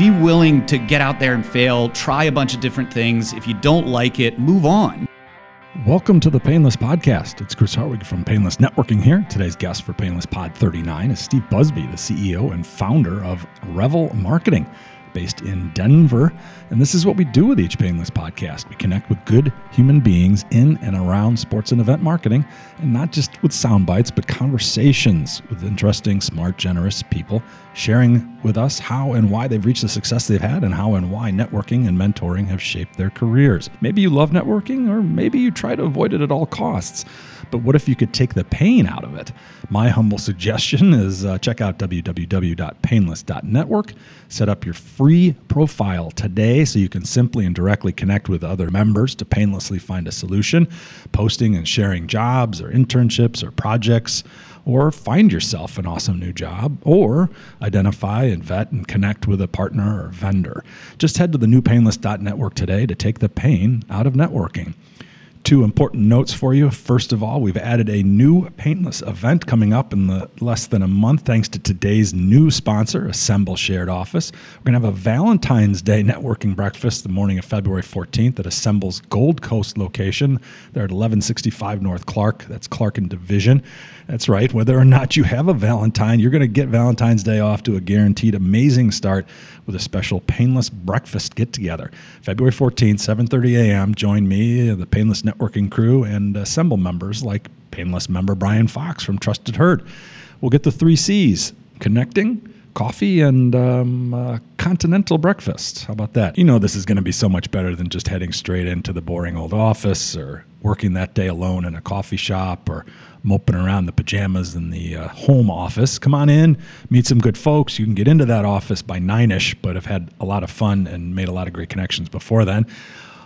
Be willing to get out there and fail, try a bunch of different things. If you don't like it, move on. Welcome to the Painless Podcast. It's Chris Hartwig from Painless Networking here. Today's guest for Painless Pod 39 is Steve Busby, the CEO and founder of Revel Marketing based in Denver. And this is what we do with each Painless podcast. We connect with good human beings in and around sports and event marketing, and not just with sound bites, but conversations with interesting, smart, generous people sharing with us how and why they've reached the success they've had and how and why networking and mentoring have shaped their careers. Maybe you love networking, or maybe you try to avoid it at all costs. But what if you could take the pain out of it? My humble suggestion is uh, check out www.painless.network. Set up your free profile today so you can simply and directly connect with other members to painlessly find a solution, posting and sharing jobs or internships or projects or find yourself an awesome new job, or identify and vet and connect with a partner or vendor. Just head to the newpainless.network today to take the pain out of networking. Two important notes for you. First of all, we've added a new Painless event coming up in the less than a month, thanks to today's new sponsor, Assemble Shared Office. We're going to have a Valentine's Day networking breakfast the morning of February 14th at Assemble's Gold Coast location. They're at 1165 North Clark. That's Clark and Division. That's right. Whether or not you have a Valentine, you're going to get Valentine's Day off to a guaranteed amazing start with a special Painless breakfast get together. February 14th, 7:30 a.m. Join me, the Painless networking crew, and Assemble members like Painless member Brian Fox from Trusted Herd. We'll get the three C's: connecting coffee and um, uh, continental breakfast. How about that? You know, this is going to be so much better than just heading straight into the boring old office or working that day alone in a coffee shop or moping around the pajamas in the uh, home office. Come on in, meet some good folks. You can get into that office by nine ish, but I've had a lot of fun and made a lot of great connections before then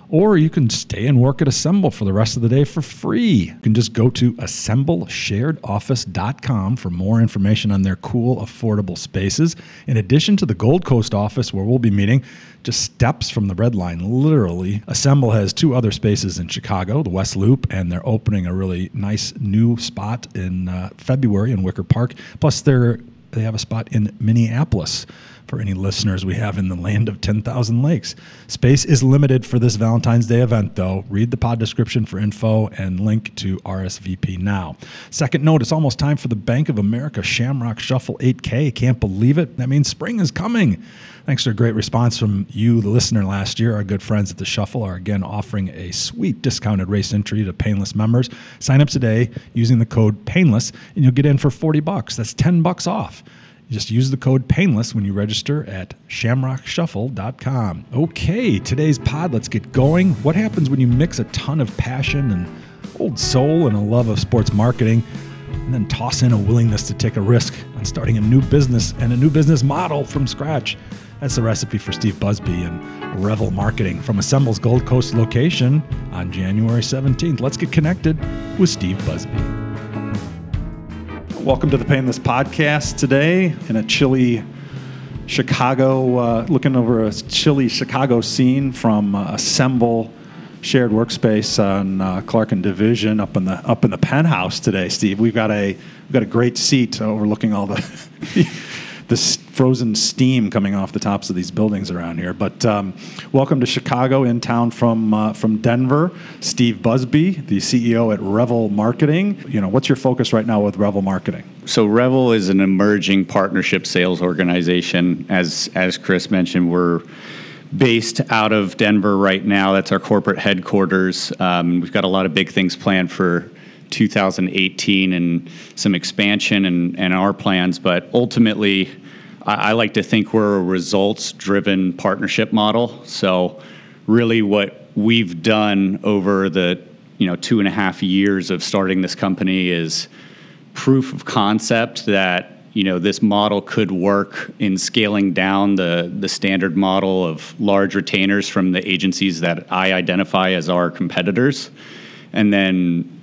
or you can stay and work at Assemble for the rest of the day for free. You can just go to assemblesharedoffice.com for more information on their cool, affordable spaces. In addition to the Gold Coast office where we'll be meeting, just steps from the red line, literally. Assemble has two other spaces in Chicago, the West Loop, and they're opening a really nice new spot in uh, February in Wicker Park. Plus, they're they have a spot in Minneapolis for any listeners we have in the land of 10,000 lakes. Space is limited for this Valentine's Day event, though. Read the pod description for info and link to RSVP now. Second note, it's almost time for the Bank of America Shamrock Shuffle 8K. Can't believe it. That means spring is coming. Thanks to a great response from you, the listener, last year. Our good friends at the Shuffle are again offering a sweet discounted race entry to Painless members. Sign up today using the code Painless, and you'll get in for 40 bucks. That's 10 bucks off. Just use the code PAINLESS when you register at shamrockshuffle.com. Okay, today's pod, let's get going. What happens when you mix a ton of passion and old soul and a love of sports marketing, and then toss in a willingness to take a risk on starting a new business and a new business model from scratch? That's the recipe for Steve Busby and Revel Marketing from Assemble's Gold Coast location on January 17th. Let's get connected with Steve Busby. Welcome to the Painless Podcast today in a chilly Chicago, uh, looking over a chilly Chicago scene from uh, Assemble shared workspace on uh, Clark and Division up in the up in the penthouse today. Steve, we've got a we've got a great seat overlooking all the this frozen steam coming off the tops of these buildings around here. But um, welcome to Chicago, in town from uh, from Denver. Steve Busby, the CEO at Revel Marketing. You know, what's your focus right now with Revel Marketing? So Revel is an emerging partnership sales organization. As as Chris mentioned, we're based out of Denver right now. That's our corporate headquarters. Um, we've got a lot of big things planned for 2018 and some expansion and, and our plans. But ultimately, I, I like to think we're a results driven partnership model. So, really, what we've done over the you know two and a half years of starting this company is proof of concept that you know this model could work in scaling down the the standard model of large retainers from the agencies that I identify as our competitors and then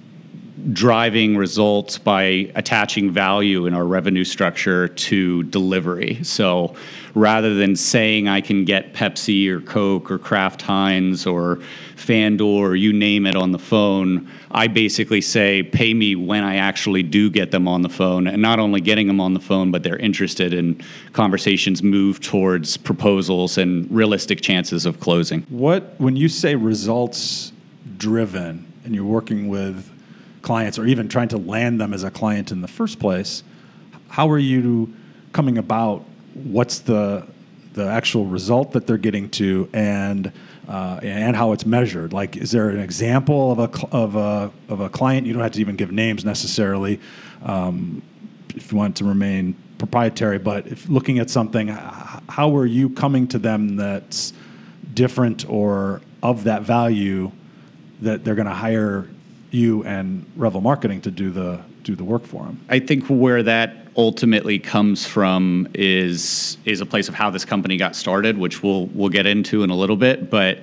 driving results by attaching value in our revenue structure to delivery. So rather than saying I can get Pepsi or Coke or Kraft Heinz or FanDuel or you name it on the phone, I basically say pay me when I actually do get them on the phone. And not only getting them on the phone, but they're interested in conversations move towards proposals and realistic chances of closing. What, when you say results driven and you're working with clients or even trying to land them as a client in the first place, how are you coming about what's the the actual result that they're getting to and uh, and how it's measured. Like, is there an example of a of a of a client? You don't have to even give names necessarily, um, if you want to remain proprietary. But if looking at something, how are you coming to them that's different or of that value that they're going to hire you and Revel Marketing to do the do the work for them. I think where that ultimately comes from is is a place of how this company got started, which we'll we'll get into in a little bit. But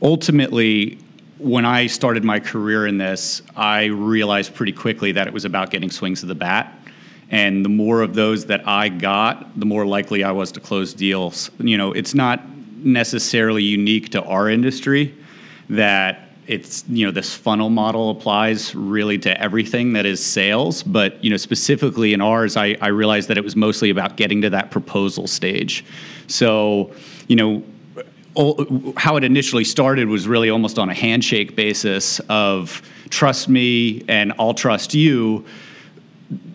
ultimately, when I started my career in this, I realized pretty quickly that it was about getting swings of the bat. And the more of those that I got, the more likely I was to close deals. You know, it's not necessarily unique to our industry that it's you know this funnel model applies really to everything that is sales but you know specifically in ours I, I realized that it was mostly about getting to that proposal stage. So you know how it initially started was really almost on a handshake basis of trust me and I'll trust you.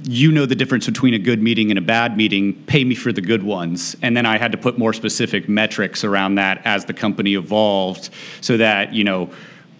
You know the difference between a good meeting and a bad meeting. Pay me for the good ones. And then i had to put more specific metrics around that as the company evolved so that you know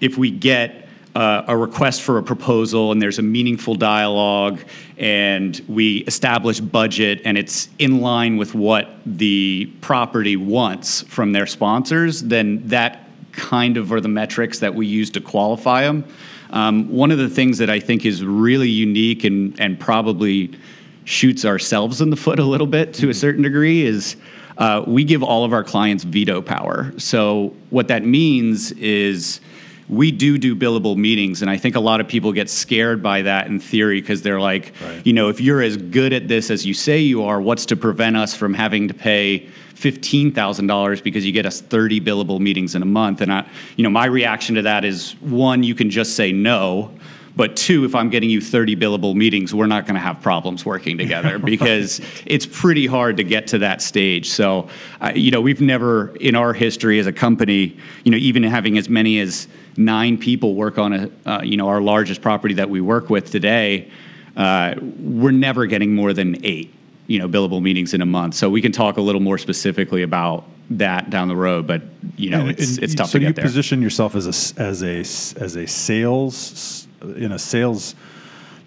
if we get uh, a request for a proposal and there's a meaningful dialogue and we establish budget and it's in line with what the property wants from their sponsors, then that kind of are the metrics that we use to qualify them. Um, one of the things that I think is really unique and, and probably shoots ourselves in the foot a little bit to a certain degree is uh, we give all of our clients veto power. So, what that means is we do do billable meetings and i think a lot of people get scared by that in theory because they're like right. you know if you're as good at this as you say you are what's to prevent us from having to pay $15,000 because you get us 30 billable meetings in a month and I you know my reaction to that is one you can just say no but two, if I'm getting you 30 billable meetings, we're not going to have problems working together because it's pretty hard to get to that stage. So, uh, you know, we've never in our history as a company, you know, even having as many as nine people work on a, uh, you know, our largest property that we work with today, uh, we're never getting more than eight, you know, billable meetings in a month. So we can talk a little more specifically about that down the road, but you know, and, it's, and it's tough so to get you there. position yourself as a as a as a sales in a sales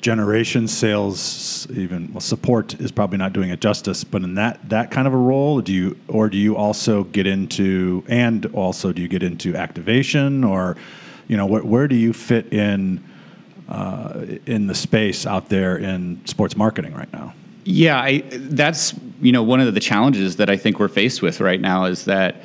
generation sales even well, support is probably not doing it justice but in that that kind of a role do you or do you also get into and also do you get into activation or you know where, where do you fit in uh, in the space out there in sports marketing right now? Yeah I, that's you know one of the challenges that i think we're faced with right now is that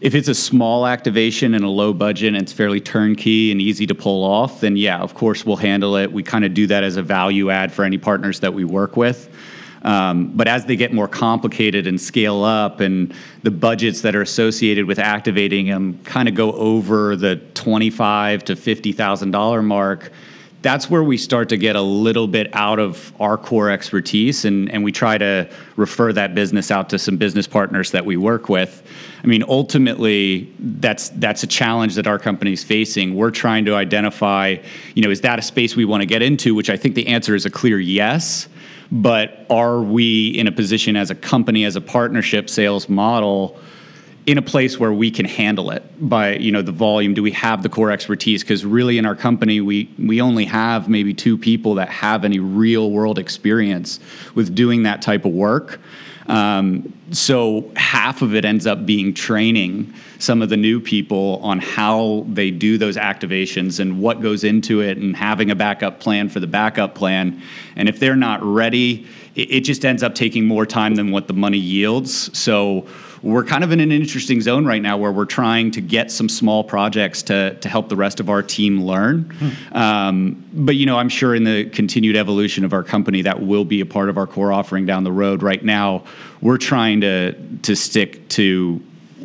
if it's a small activation and a low budget and it's fairly turnkey and easy to pull off, then yeah, of course we'll handle it. We kind of do that as a value add for any partners that we work with. Um, but as they get more complicated and scale up, and the budgets that are associated with activating them kind of go over the twenty-five to fifty thousand dollar mark, that's where we start to get a little bit out of our core expertise and, and we try to refer that business out to some business partners that we work with. I mean, ultimately, that's that's a challenge that our company is facing. We're trying to identify, you know, is that a space we want to get into? Which I think the answer is a clear yes. But are we in a position as a company, as a partnership sales model? In a place where we can handle it by you know the volume. Do we have the core expertise? Because really in our company we we only have maybe two people that have any real world experience with doing that type of work. Um, so half of it ends up being training some of the new people on how they do those activations and what goes into it and having a backup plan for the backup plan. And if they're not ready it, it just ends up taking more time than what the money yields. So we're kind of in an interesting zone right now where we're trying to get some small projects to, to help the rest of our team learn. Hmm. Um, but you know, I'm sure in the continued evolution of our company, that will be a part of our core offering down the road. Right now, we're trying to to stick to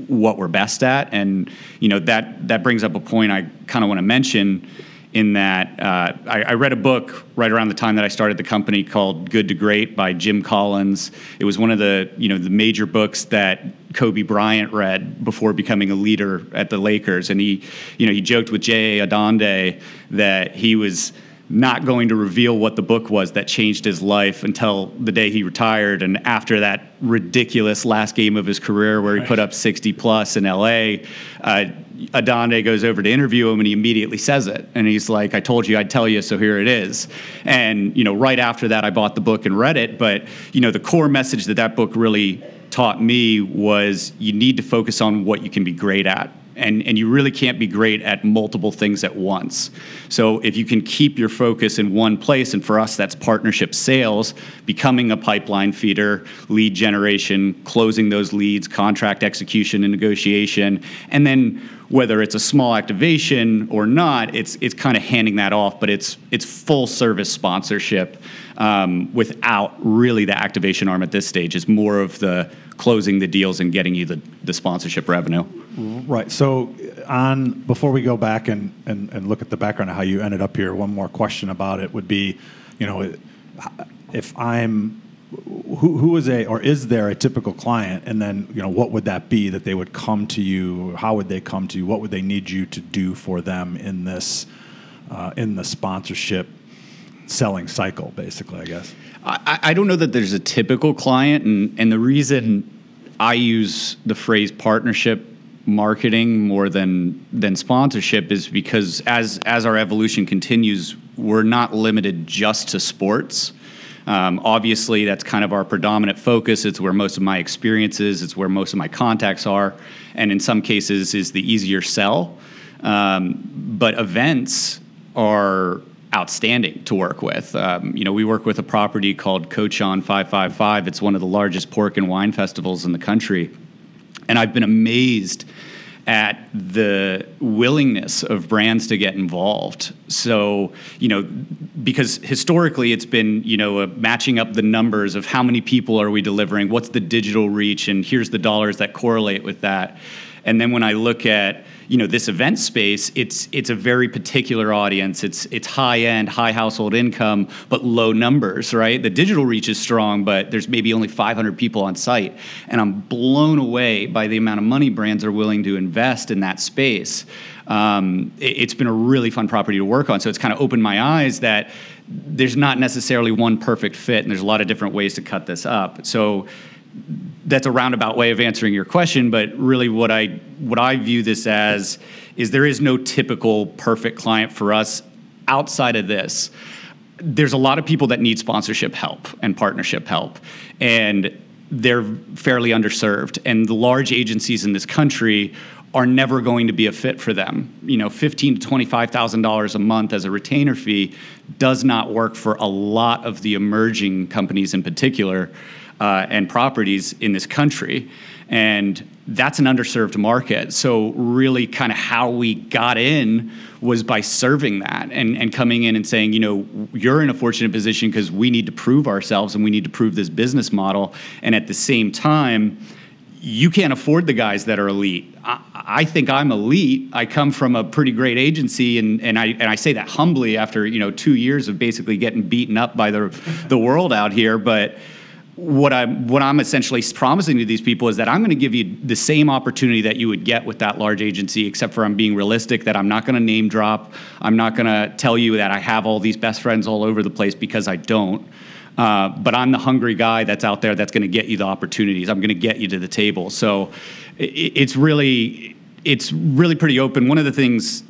what we're best at, and you know that that brings up a point I kind of want to mention in that uh, I, I, read a book right around the time that I started the company called Good to Great by Jim Collins. It was one of the you know the major books that Kobe Bryant read before becoming a leader at the Lakers, and he you know he joked with J.A. Adande that he was not going to reveal what the book was that changed his life until the day he retired and after that ridiculous last game of his career where he right. put up 60 plus in LA uh, Adande goes over to interview him and he immediately says it. And he's like, I told you I'd tell you, so here it is. And, you know, right after that, I bought the book and read it. But, you know, the core message that that book really taught me was you need to focus on what you can be great at and, and you really can't be great at multiple things at once. So if you can keep your focus in one place, and for us that's partnership sales, becoming a pipeline feeder, lead generation, closing those leads, contract execution and negotiation, and then whether it's a small activation or not, it's it's kind of handing that off, but it's it's full service sponsorship um, without really the activation arm at this stage. It's more of the closing the deals and getting you the, the sponsorship revenue. Right. So, on before we go back and, and, and look at the background of how you ended up here, one more question about it would be, you know, if I'm who, who is a or is there a typical client and then you know what would that be that they would come to you how would they come to you what would they need you to do for them in this uh, in the sponsorship selling cycle basically i guess I, I don't know that there's a typical client, and, and the reason I use the phrase partnership marketing more than than sponsorship is because as as our evolution continues, we're not limited just to sports. Um, obviously, that's kind of our predominant focus. It's where most of my experiences, it's where most of my contacts are, and in some cases, is the easier sell. Um, but events are outstanding to work with. Um, you know, we work with a property called Cochon 555. It's one of the largest pork and wine festivals in the country. And I've been amazed at the willingness of brands to get involved. So, you know, because historically it's been, you know, matching up the numbers of how many people are we delivering, what's the digital reach, and here's the dollars that correlate with that. And then when I look at you know this event space it's it's a very particular audience. It's it's high end high household income but low numbers right? The digital reach is strong but there's maybe only 500 people on site. And i'm blown away by the amount of money brands are willing to invest in that space. Um, it, it's been a really fun property to work on. So it's kind of opened my eyes that there's not necessarily one perfect fit and there's a lot of different ways to cut this up. So that's a roundabout way of answering your question, but really what I what I view this as is there is no typical perfect client for us outside of this. There's a lot of people that need sponsorship help and partnership help, and they're fairly underserved. And the large agencies in this country are never going to be a fit for them. You know, fifteen to twenty-five thousand dollars a month as a retainer fee does not work for a lot of the emerging companies in particular uh, and properties in this country. And that's an underserved market. So, really, kind of how we got in was by serving that and, and coming in and saying, you know, you're in a fortunate position because we need to prove ourselves and we need to prove this business model. And at the same time, you can't afford the guys that are elite. I, I, think I'm elite. I come from a pretty great agency, and, and I and I say that humbly after you know two years of basically getting beaten up by the the world out here. But what I'm what I'm essentially promising to these people is that I'm going to give you the same opportunity that you would get with that large agency, except for I'm being realistic that I'm not going to name drop. I'm not going to tell you that I have all these best friends all over the place because I don't. Uh, but I'm the hungry guy that's out there that's going to get you the opportunities. I'm going to get you to the table. So it, it's really it's really pretty open. One of the things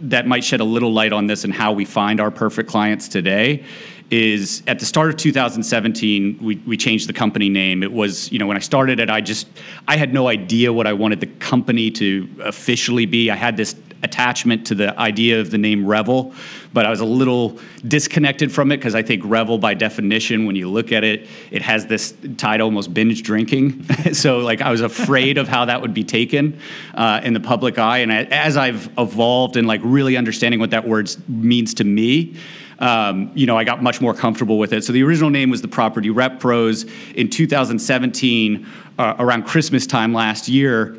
that might shed a little light on this and how we find our perfect clients today is at the start of 2017 we, we changed the company name it was you know when i started it i just i had no idea what i wanted the company to officially be i had this attachment to the idea of the name Revel, but I was a little disconnected from it because I think Revel, by definition, when you look at it, it has this title almost binge drinking. so like I was afraid of how that would be taken uh, in the public eye, and as I've evolved and like really understanding what that word means to me. Um, you know, I got much more comfortable with it. So the original name was the Property Rep Pros. In 2017, uh, around Christmas time last year,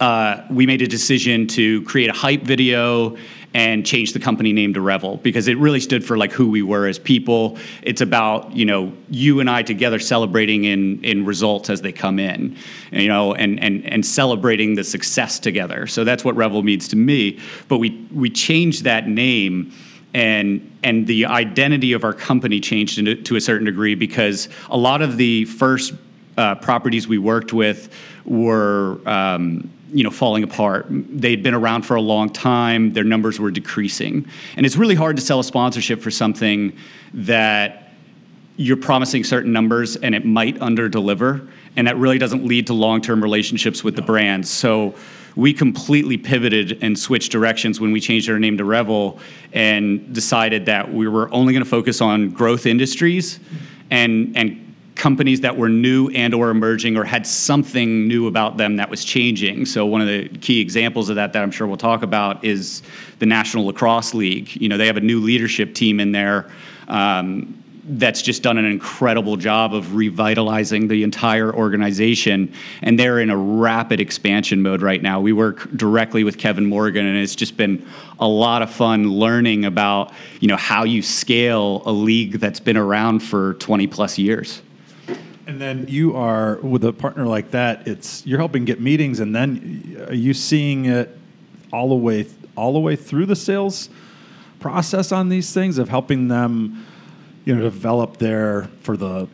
uh, we made a decision to create a hype video and change the company name to Revel because it really stood for like who we were as people. It's about you know you and I together celebrating in in results as they come in, you know, and and and celebrating the success together. So that's what Revel means to me. But we we changed that name and and the identity of our company changed to, to a certain degree because a lot of the first uh, properties we worked with were um, you know falling apart. They'd been around for a long time. Their numbers were decreasing. And it's really hard to sell a sponsorship for something that you're promising certain numbers and it might under deliver and that really doesn't lead to long-term relationships with the brands so we completely pivoted and switched directions when we changed our name to revel and decided that we were only going to focus on growth industries and and companies that were new and or emerging or had something new about them that was changing. So one of the key examples of that that I'm sure we'll talk about is the National Lacrosse League. You know, they have a new leadership team in there. Um, that's just done an incredible job of revitalizing the entire organization and they're in a rapid expansion mode right now we work directly with kevin morgan and it's just been a lot of fun learning about you know how you scale a league that's been around for 20 plus years and then you are with a partner like that. It's you're helping get meetings, and then are you seeing it all the way all the way through the sales process on these things of helping them, you know, develop their for the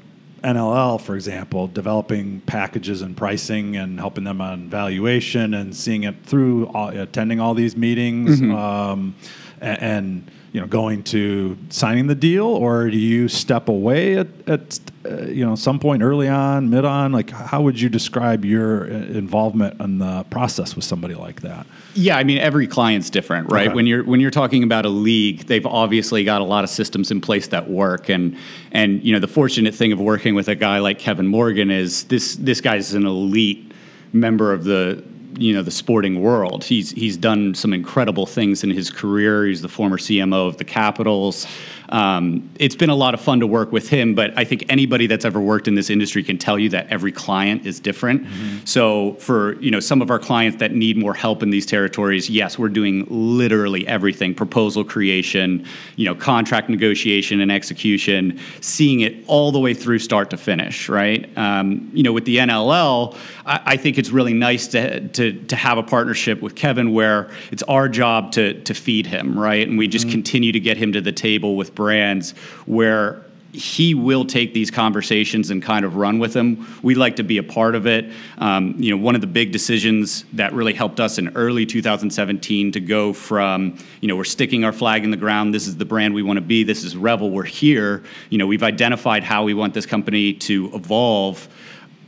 NLL, for example, developing packages and pricing and helping them on valuation and seeing it through, all, attending all these meetings, mm-hmm. um, and, and you know going to signing the deal, or do you step away at, at uh, you know some point early on, mid on? Like, how would you describe your uh, involvement in the process with somebody like that? Yeah, I mean, every client's different, right? Okay. When you're when you're talking about a league, they've obviously got a lot of systems in place that work, and and you know the fortunate thing of working with a guy like Kevin Morgan is this this guy's an elite member of the you know the sporting world. He's he's done some incredible things in his career. He's the former CMO of the Capitals. Um, it's been a lot of fun to work with him, but I think anybody that's ever worked in this industry can tell you that every client is different. Mm-hmm. So for you know some of our clients that need more help in these territories, yes, we're doing literally everything: proposal creation, you know, contract negotiation and execution, seeing it all the way through start to finish. Right? Um, you know, with the NLL, I, I think it's really nice to, to to have a partnership with Kevin where it's our job to to feed him, right, and we just mm-hmm. continue to get him to the table with brands where he will take these conversations and kind of run with them. We like to be a part of it. Um, you know, one of the big decisions that really helped us in early 2017 to go from, you know, we're sticking our flag in the ground. This is the brand we want to be. This is Revel. We're here. You know, we've identified how we want this company to evolve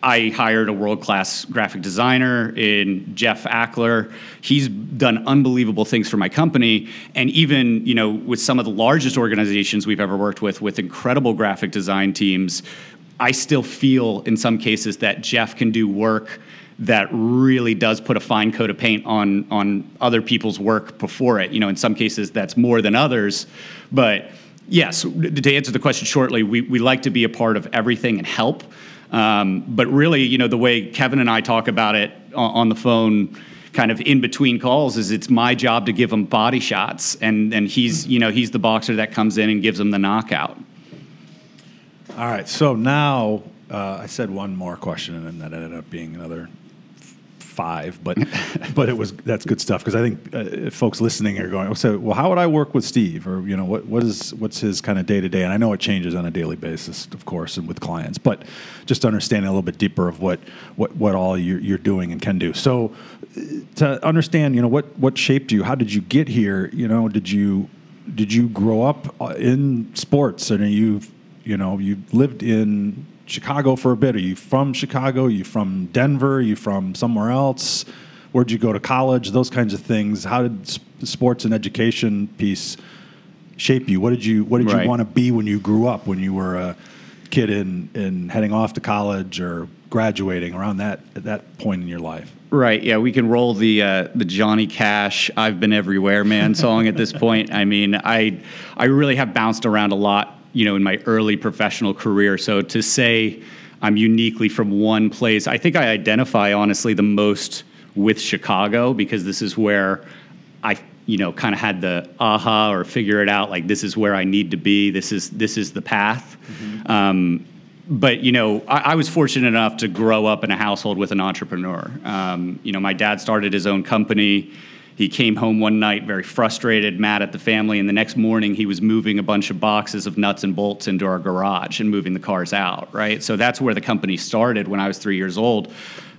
I hired a world class graphic designer in Jeff Ackler. He's done unbelievable things for my company. And even, you know, with some of the largest organizations we've ever worked with, with incredible graphic design teams, I still feel in some cases that Jeff can do work that really does put a fine coat of paint on on other people's work before it. You know, in some cases that's more than others. But yes, to answer the question shortly, we, we like to be a part of everything and help. Um, but really, you know, the way Kevin and I talk about it on, on the phone kind of in between calls is it's my job to give him body shots and and he's you know he's the boxer that comes in and gives him the knockout. All right so now uh, i said one more question and then that ended up being another five, but but it was that's good stuff because I think uh, folks listening are going, so well, how would I work with Steve, or you know, what what is what's his kind of day to day? And I know it changes on a daily basis, of course, and with clients, but just understanding a little bit deeper of what what what all you're, you're doing and can do. So uh, to understand, you know, what what shaped you? How did you get here? You know, did you did you grow up uh, in sports and you you know you lived in Chicago for a bit? Are you from Chicago? Are you from Denver? Are you from somewhere else? Where'd you go to college? Those kinds of things. How did sports and education piece shape you? What did you What did Right. you want to be when you grew up? When you were a kid in in heading off to college or graduating around that at that point in your life? Right. Yeah, we can roll the uh, the Johnny Cash "I've Been Everywhere Man" song at this point. I mean, I I really have bounced around a lot, you know, in my early professional career. So to say I'm uniquely from one place, I think I identify honestly the most with Chicago because this is where I you know kind of had the aha or figure it out like this is where I need to be. This is this is the path. Um, but you know, I, I was fortunate enough to grow up in a household with an entrepreneur. Um, you know, my dad started his own company. He came home one night very frustrated, mad at the family, and the next morning he was moving a bunch of boxes of nuts and bolts into our garage and moving the cars out. Right, so that's where the company started when I was three years old.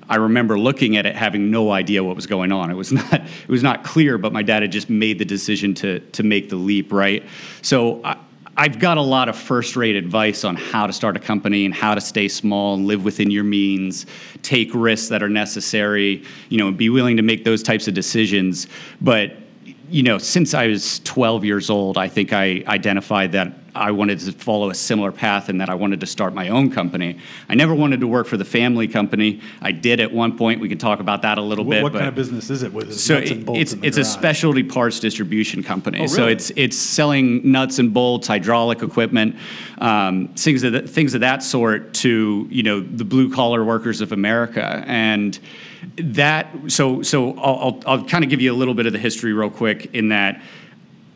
I remember looking at it having no idea what was going on. It was not it was not clear, but my dad had just made the decision to to make the leap, right? So I, I've got a lot of first-rate advice on how to start a company and how to stay small and live within your means, take risks that are necessary, you know, and be willing to make those types of decisions. But you know, since I was 12 years old, I think I identified that I wanted to follow a similar path and that I wanted to start my own company. I never wanted to work for the family company. I did at one point. We can talk about that a little What, bit. what kind of business is it? With so nuts and bolts it's in the it's a specialty parts distribution company. Oh, So it's it's selling nuts and bolts, hydraulic equipment, um, things of that, things of that sort to you know the blue collar workers of America and. That so so I'll, I'll, I'll kind of give you a little bit of the history real quick in that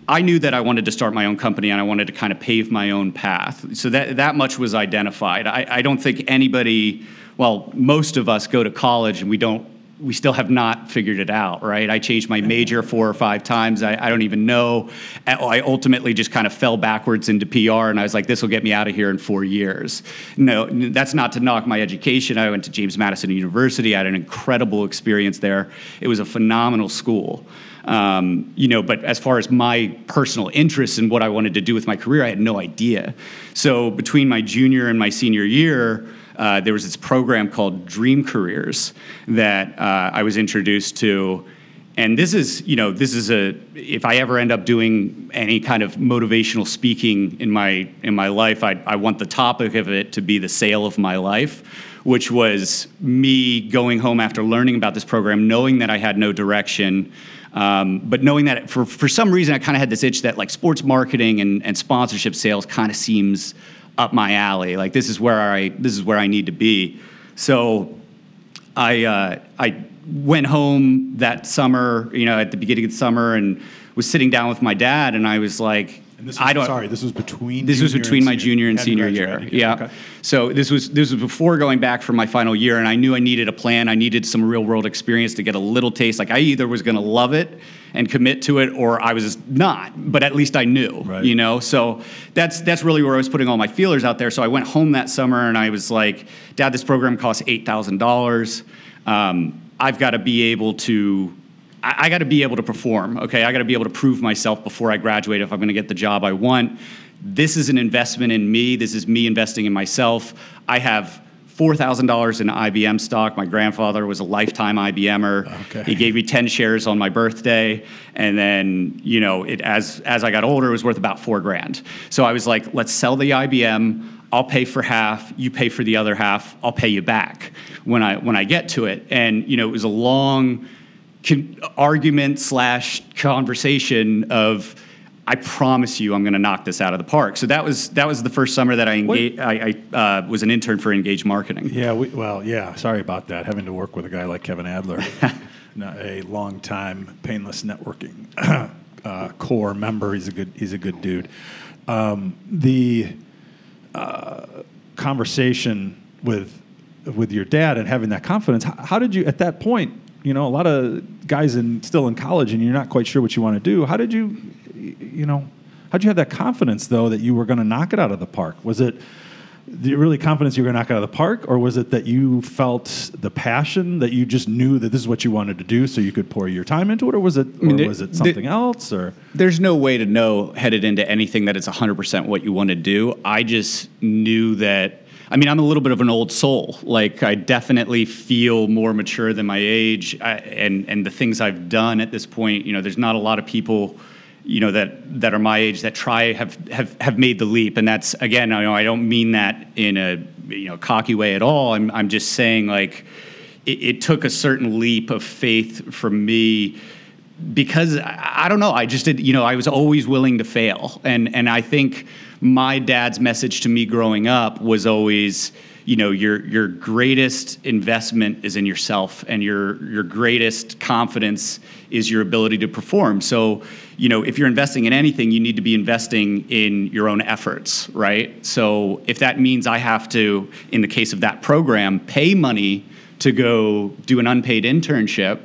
I knew that I wanted to start my own company and I wanted to kind of pave my own path. So that that much was identified. I, I don't think anybody, well, most of us go to college and we don't we still have not figured it out, right? I changed my mm-hmm. major four or five times. I, I don't even know. I ultimately just kind of fell backwards into PR, and I was like, "This will get me out of here in four years." No, that's not to knock my education. I went to James Madison University. I had an incredible experience there. It was a phenomenal school. Um, you know, but as far as my personal interests and what I wanted to do with my career, I had no idea. So between my junior and my senior year, uh, there was this program called Dream Careers that uh, I was introduced to. And this is, you know, this is a. If I ever end up doing any kind of motivational speaking in my in my life, I, I want the topic of it to be the sale of my life, which was me going home after learning about this program, knowing that I had no direction, um, but knowing that for for some reason I kind of had this itch that like sports marketing and, and sponsorship sales kind of seems up my alley. Like this is where I this is where I need to be. So I uh, I went home that summer, you know, at the beginning of the summer, and was sitting down with my dad, and I was like, And this was, I don't. sorry, this was between. This was between my senior. junior and senior year. Yeah. Okay. So this was this was before going back for my final year, and I knew I needed a plan. I needed some real world experience to get a little taste. Like I either was going to love it and commit to it, or I was not. But at least I knew. Right. You know. So that's that's really where I was putting all my feelers out there. So I went home that summer, and I was like, Dad, this program costs eight thousand dollars. Um, I've got to be able to. I, I got to be able to perform. Okay, I got to be able to prove myself before I graduate if I'm going to get the job I want. This is an investment in me. This is me investing in myself. I have four thousand dollars in IBM stock. My grandfather was a lifetime IBMer. Okay. He gave me ten shares on my birthday, and then you know, it as as I got older, it was worth about four grand. So I was like, let's sell the IBM. I'll pay for half. You pay for the other half. I'll pay you back when I when I get to it. And you know, it was a long argument slash conversation of. I promise you, I'm going to knock this out of the park. So that was that was the first summer that I engaged. I, I uh, was an intern for Engage Marketing. Yeah, we, well, yeah. Sorry about that. Having to work with a guy like Kevin Adler, a long time painless networking uh, core member. He's a good. He's a good dude. Um, the uh, conversation with with your dad and having that confidence. How, how did you at that point? You know, a lot of guys in still in college, and you're not quite sure what you want to do. How did you, you know, how did you have that confidence though that you were going to knock it out of the park? Was it the really confidence you were going to knock it out of the park, or was it that you felt the passion that you just knew that this is what you wanted to do, so you could pour your time into it, or was it, or mean, the- was it something else, or There's no way to know headed into anything that it's 100% what you want to do. I just knew that I mean, I'm a little bit of an old soul. Like, I definitely feel more mature than my age, I, and and the things I've done at this point. You know, there's not a lot of people, you know, that that are my age that try have have have made the leap. And that's again, I know I don't mean that in a you know cocky way at all. I'm I'm just saying like, it, it took a certain leap of faith from me because I, I don't know. I just did. You know, I was always willing to fail, and and I think my dad's message to me growing up was always you know your your greatest investment is in yourself and your your greatest confidence is your ability to perform. So you know if you're investing in anything you need to be investing in your own efforts right? So if that means i have to in the case of that program pay money to go do an unpaid internship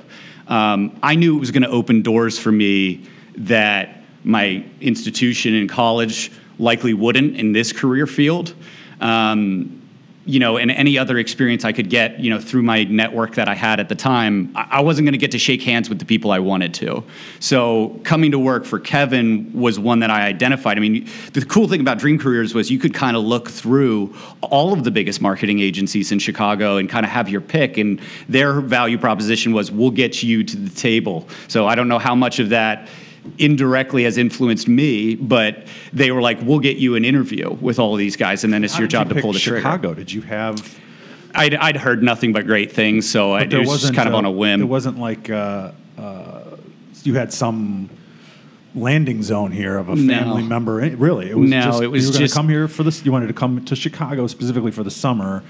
um, i knew it was going to open doors for me that my institution in college likely wouldn't in this career field. Um, you know, and any other experience I could get, you know, through my network that I had at the time, I wasn't going to get to shake hands with the people I wanted to. So coming to work for Kevin was one that I identified. I mean, the cool thing about Dream Careers was you could kind of look through all of the biggest marketing agencies in Chicago and kind of have your pick. And their value proposition was, we'll get you to the table. So I don't know how much of that indirectly has influenced me, but they were like, "We'll get you an interview with all these guys, and then it's How your job you to pull the trigger." Chicago. Did you have? I'd, I'd heard nothing but great things, so I, it was just kind of on a whim. It wasn't like uh, uh, you had some landing zone here of a No. family member. Eh, Really, it was No, just it was you were just- come here for this. You wanted to come to Chicago specifically for the summer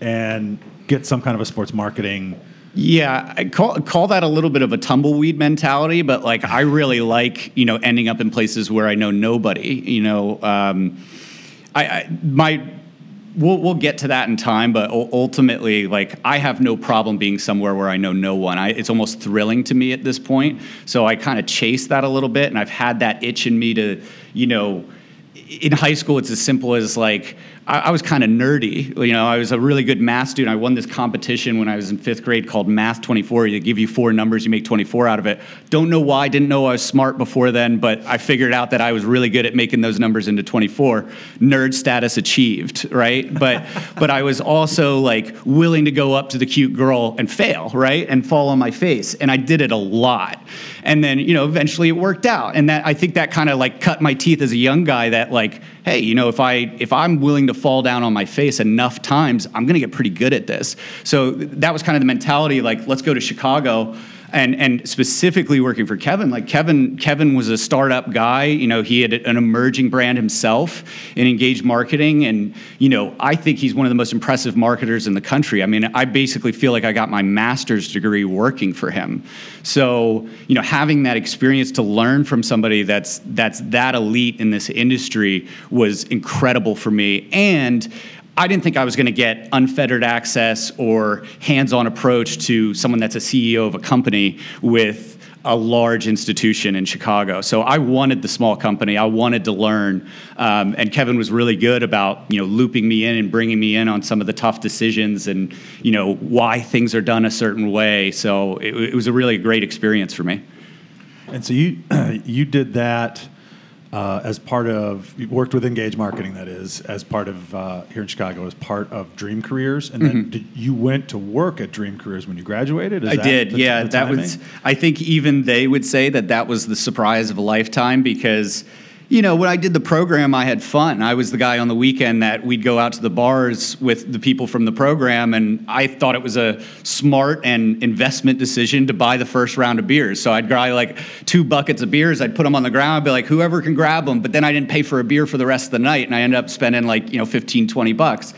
and get some kind of a sports marketing. Yeah, I call call that a little bit of a tumbleweed mentality, but like I really like you know ending up in places where I know nobody. You know, um, I, I my we'll we'll get to that in time, but ultimately, like I have no problem being somewhere where I know no one. I, it's almost thrilling to me at this point. So I kind of chase that a little bit, and I've had that itch in me to you know. In high school, it's as simple as like I, I was kind of nerdy. You know, I was a really good math student. I won this competition when I was in fifth grade called Math 24. They give you four numbers, you make 24 out of it. Don't know why. Didn't know I was smart before then, but I figured out that I was really good at making those numbers into 24. Nerd status achieved, right? But but I was also like willing to go up to the cute girl and fail, right, and fall on my face, and I did it a lot. And then you know, eventually it worked out, and that I think that kind of like cut my teeth as a young guy. That like, hey, you know, if I if I'm willing to fall down on my face enough times, I'm gonna get pretty good at this. So that was kind of the mentality. Like, let's go to Chicago and and specifically working for Kevin, like Kevin, Kevin was a startup guy. You know, he had an emerging brand himself in Engage Marketing, and you know, I think he's one of the most impressive marketers in the country. I mean, I basically feel like I got my master's degree working for him. So, you know, having that experience to learn from somebody that's that's that elite in this industry was incredible for me, and I didn't think I was going to get unfettered access or hands on approach to someone that's a CEO of a company with a large institution in Chicago. So I wanted the small company. I wanted to learn, um, and Kevin was really good about you know looping me in and bringing me in on some of the tough decisions and you know why things are done a certain way. So it, it was a really great experience for me. And so you you did that uh, as part of you worked with Engage Marketing, that is, as part of uh, here in Chicago, as part of Dream Careers, and then did, you went to work at Dream Careers when you graduated. Is Mm-hmm. I did, the- yeah. the that was. I think even they would say that that was the surprise of a lifetime because, you know, when I did the program, I had fun. I was the guy on the weekend that we'd go out to the bars with the people from the program, and I thought it was a smart and investment decision to buy the first round of beers. So I'd buy like two buckets of beers. I'd put them on the ground. I'd be like, whoever can grab them. But then I didn't pay for a beer for the rest of the night, and I ended up spending like you know 15, 20 bucks.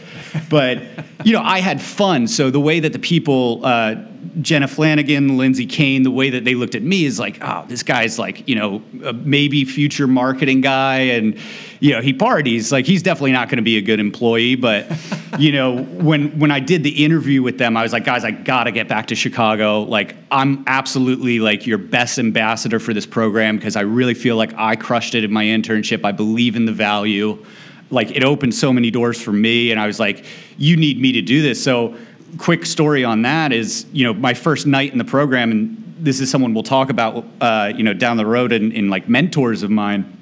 But you know, I had fun. So the way that the people. Uh, Jenna Flanagan, Lindsay Kane, the way that they looked at me is like, oh, this guy's like, you know, maybe future marketing guy, and you know, he parties. Like, he's definitely not going to be a good employee. But you know, when when I did the interview with them, I was like, guys, I got to get back to Chicago. Like, I'm absolutely like your best ambassador for this program because I really feel like I crushed it in my internship. I believe in the value. Like, it opened so many doors for me, and I was like, you need me to do this. So quick story on that is, you know, my first night in the program, and this is someone we'll talk about, uh, you know, down the road in, in like mentors of mine.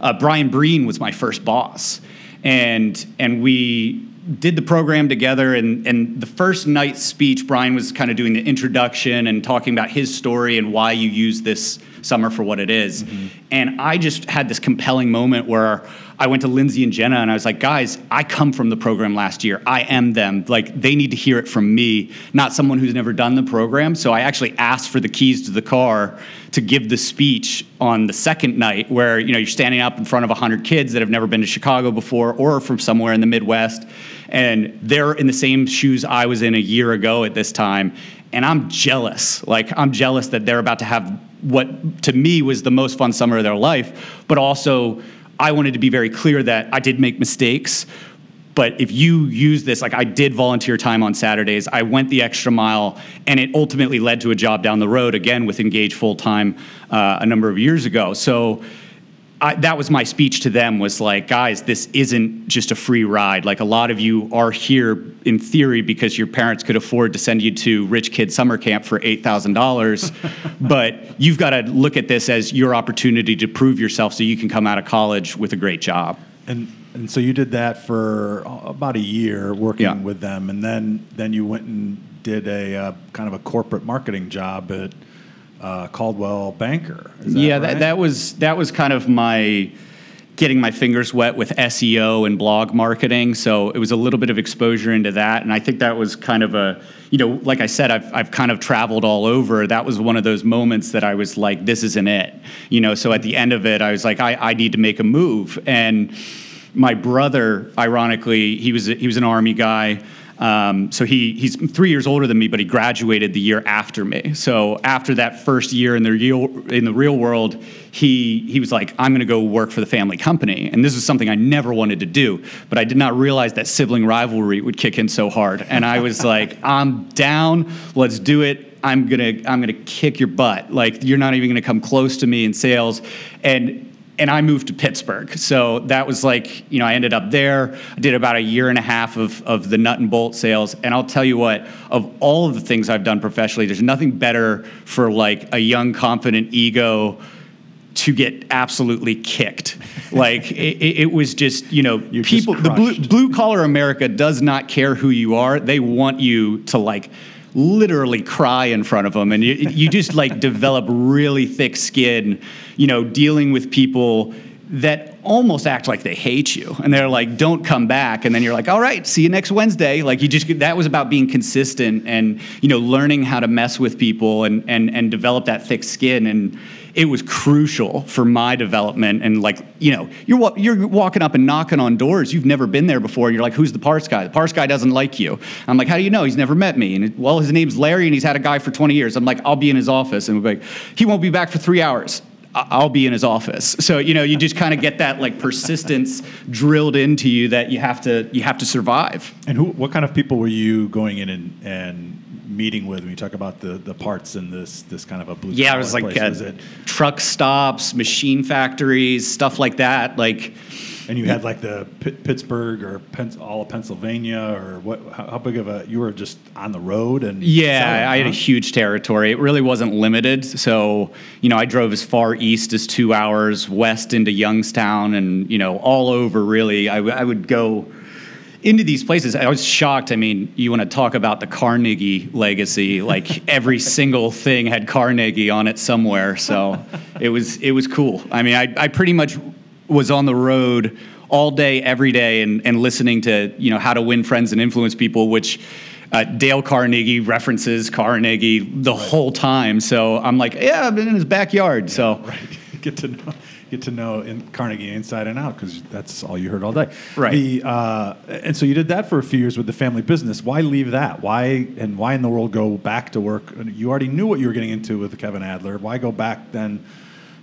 Uh, Brian Breen was my first boss, and and we did the program together and, and the first night speech brian was kind of doing the introduction and talking about his story and why you use this summer for what it is. Mm-hmm. and i just had this compelling moment where i went to lindsay and jenna and i was like guys i come from the program last year i am them like they need to hear it from me not someone who's never done the program so i actually asked for the keys to the car to give the speech on the second night where you know you're standing up in front of 100 kids that have never been to chicago before or from somewhere in the midwest and they're in the same shoes I was in a year ago at this time. And I'm jealous. Like, I'm jealous that they're about to have what to me was the most fun summer of their life. But also, I wanted to be very clear that I did make mistakes. But if you use this, like I did volunteer time on Saturdays, I went the extra mile, and it ultimately led to a job down the road again with Engage Full Time uh, a number of years ago. So I, that was my speech to them was like guys this isn't just a free ride. Like a lot of you are here in theory because your parents could afford to send you to rich kid summer camp for $8000 but you've got to look at this as your opportunity to prove yourself so you can come out of college with a great job. And and so you did that for about a year working yeah. with them. And then then you went and did a uh, kind of a corporate marketing job at uh, Coldwell Banker. That yeah, right? that, that was that was kind of my getting my fingers wet with SEO and blog marketing. So it was a little bit of exposure into that, and I think that was kind of a you know, like I said, I've I've kind of traveled all over. That was one of those moments that I was like, this isn't it. You know, so at the end of it, I was like, I, I need to make a move and my brother, ironically, he was he was an army guy. Um, so he he's three years older than me, but he graduated the year after me. So after that first year in the real in the real world, he he was like, I'm going to go work for the family company, and this is something I never wanted to do. But I did not realize that sibling rivalry would kick in so hard, and I was like, I'm down. Let's do it. I'm gonna I'm gonna kick your butt. Like you're not even gonna come close to me in sales, and and I moved to Pittsburgh. So that was like, you know, I ended up there. I did about a year and a half of, of the nut and bolt sales. And I'll tell you what, of all of the things I've done professionally, there's nothing better for like a young, confident ego to get absolutely kicked. Like it, it, was just, you know, You're people, the blue, blue collar America does not care who you are. They want you to like, literally cry in front of them and you, you just like develop really thick skin you know dealing with people that almost act like they hate you and they're like don't come back and then you're like all right see you next wednesday. Like you just that was about being consistent and you know learning how to mess with people and and and develop that thick skin and it was crucial for my development and like you know you're you're walking up and knocking on doors. You've never been there before you're like who's the parts guy? The parts guy doesn't like you. I'm like how do you know? He's never met me. And well his name's larry and he's had a guy for 20 years. I'm like i'll be in his office. And we're like he won't be back for three hours. I'll be in his office. So you know, you just kind of get that like persistence drilled into you that you have to you have to survive. And who? What kind of people were you going in and, and meeting with when you talk about the, the parts in this this kind of a blue? Yeah, it was like it? truck stops, machine factories, stuff like that. Like and you had like the P- Pittsburgh or all of Pennsylvania or what? How, how, big of a? You were just on the road and yeah, I had a huge territory. It really wasn't limited. So you know, I drove as far east as two hours, west into Youngstown, and you know, all over. Really, I, w- I would go into these places. I was shocked. I mean, you want to talk about the Carnegie legacy? Like every single thing had Carnegie on it somewhere. So it was it was cool. I mean, I, I pretty much was on the road all day, every day, and, and listening to you know how to win friends and influence people, which uh, Dale Carnegie references Carnegie the whole time. So I'm like, yeah, I've been in his backyard. Yeah, so right. get to know get to know in Carnegie inside and out because that's all you heard all day. Right. The, uh, and so you did that for a few years with the family business. Why leave that? Why and why in the world go back to work? You already knew what you were getting into with Kevin Adler. Why go back then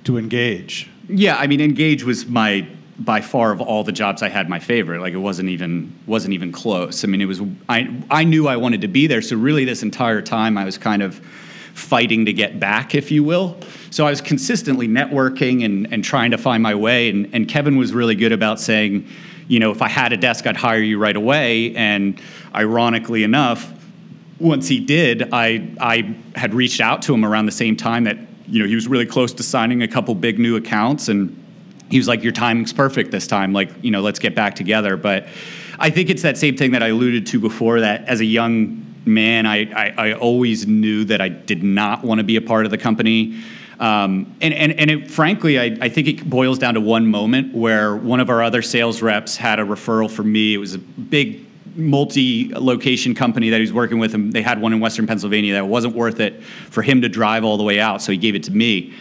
to engage? Yeah, I mean, Engage was my by far of all the jobs I had my favorite. Like it wasn't even wasn't even close. I mean, it was I I knew I wanted to be there. So really, this entire time I was kind of fighting to get back, if you will. So I was consistently networking and, and trying to find my way. And, and Kevin was really good about saying, you know, if I had a desk, I'd hire you right away. And ironically enough, once he did, I I had reached out to him around the same time that you know, he was really close to signing a couple big new accounts and he was like, Your timing's perfect this time. Like, you know, let's get back together. But I think it's that same thing that I alluded to before. That as a young man, I, I, I always knew that I did not want to be a part of the company. Um, and and, and it, frankly, I, I think it boils down to one moment where one of our other sales reps had a referral for me. It was a big multi-location company that he was working with, and they had one in Western Pennsylvania that wasn't worth it for him to drive all the way out, so he gave it to me.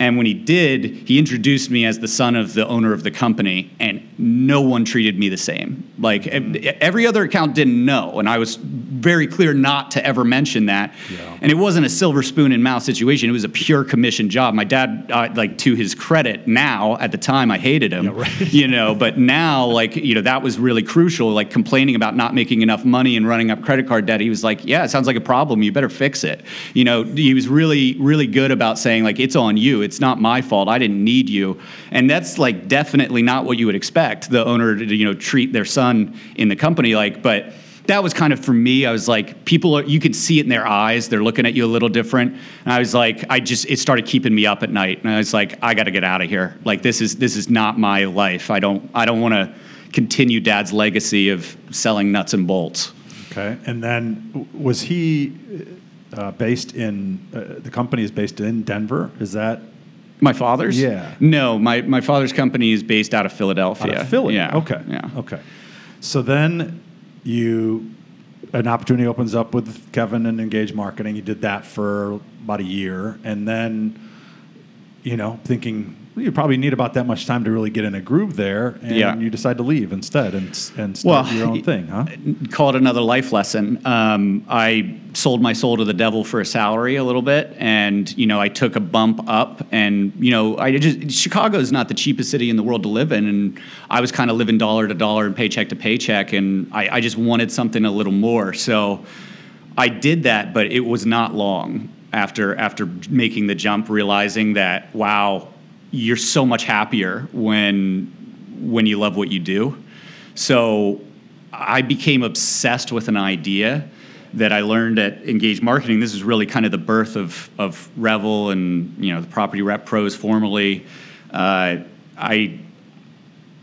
And when he did, he introduced me as the son of the owner of the company, and no one treated me the same. Like every other account didn't know, and I was very clear not to ever mention that. Yeah. And it wasn't a silver spoon in mouth situation; it was a pure commission job. My dad, uh, like to his credit, now at the time I hated him, yeah, right. you know, but now like you know that was really crucial. Like complaining about not making enough money and running up credit card debt, he was like, "Yeah, it sounds like a problem. You better fix it." You know, he was really really good about saying like, "It's on you." it's not my fault. I didn't need you. And that's like definitely not what you would expect the owner to, you know, treat their son in the company like, but that was kind of for me. I was like, people, are, you could see it in their eyes. They're looking at you a little different. And I was like, I just, it started keeping me up at night. And I was like, I got to get out of here. Like, this is, this is not my life. I don't, I don't want to continue dad's legacy of selling nuts and bolts. Okay. And then was he uh, based in, uh, the company is based in Denver? Is that my father's? Yeah. No, my, my father's company is based out of Philadelphia. Out of Philly. Yeah. Okay. Yeah. Okay. So then you an opportunity opens up with Kevin and Engage Marketing. You did that for about a year, and then you know thinking you probably need about that much time to really get in a groove there, and yeah. you decide to leave instead and and start well, your own thing, huh? Call it another life lesson. Um, I sold my soul to the devil for a salary a little bit, and you know I took a bump up, and you know I just Chicago is not the cheapest city in the world to live in, and I was kind of living dollar to dollar and paycheck to paycheck, and I, I just wanted something a little more, so I did that, but it was not long after after making the jump, realizing that wow you're so much happier when when you love what you do. So I became obsessed with an idea that I learned at Engage Marketing. This is really kind of the birth of of Revel and you know the Property Rep Pros formerly. Uh, I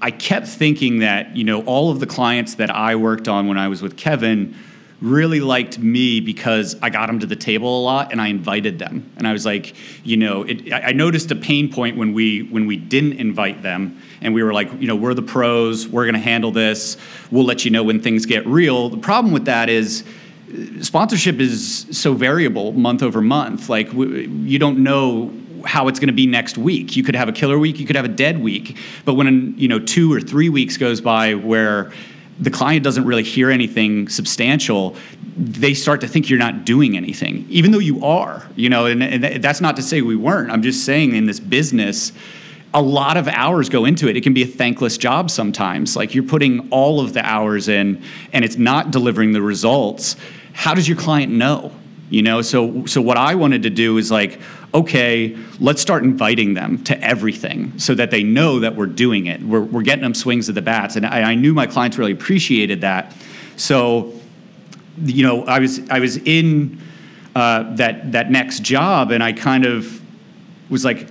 I kept thinking that you know all of the clients that I worked on when I was with Kevin really liked me because I got them to the table a lot and I invited them. And I was like, you know, it, I noticed a pain point when we when we didn't invite them and we were like, you know, we're the pros, we're going to handle this. We'll let you know when things get real. The problem with that is uh, sponsorship is so variable month over month. Like you don't know how it's going to be next week. You could have a killer week, you could have a dead week. But when you know 2 or 3 weeks goes by where the client doesn't really hear anything substantial, they start to think you're not doing anything, even though you are. You know, and, and that's not to say we weren't. I'm just saying in this business, a lot of hours go into it. It can be a thankless job sometimes. Like you're putting all of the hours in, and it's not delivering the results. How does your client know? You know, so so what I wanted to do is like, okay, let's start inviting them to everything so that they know that we're doing it. We're, we're getting them swings of the bats. And I, I knew my clients really appreciated that. So, you know, I was, I was in uh, that, that next job and I kind of was like,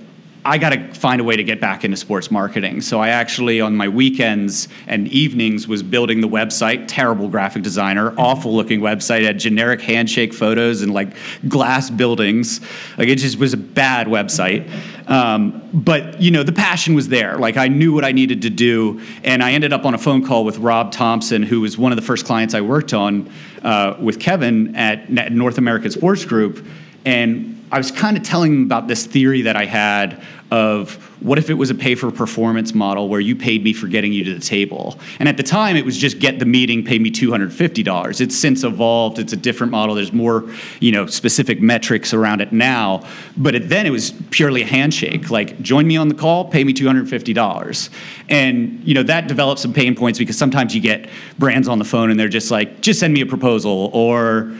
I got to find a way to get back into sports marketing. So I actually, on my weekends and evenings, was building the website. Terrible graphic designer, awful looking website. It Had generic handshake photos and like glass buildings. Like it just was a bad website. Um, but you know, the passion was there. Like I knew what I needed to do, and I ended up on a phone call with Rob Thompson, who was one of the first clients I worked on uh, with Kevin at North American Sports Group, and I was kind of telling them about this theory that I had of what if it was a pay for performance model where you paid me for getting you to the table. And at the time, it was just get the meeting, pay me $250. It's since evolved. It's a different model. There's more, you know, specific metrics around it now. But it, then it was purely a handshake. Like, join me on the call, pay me $250. And, you know, that develops some pain points because sometimes you get brands on the phone and they're just like, just send me a proposal or,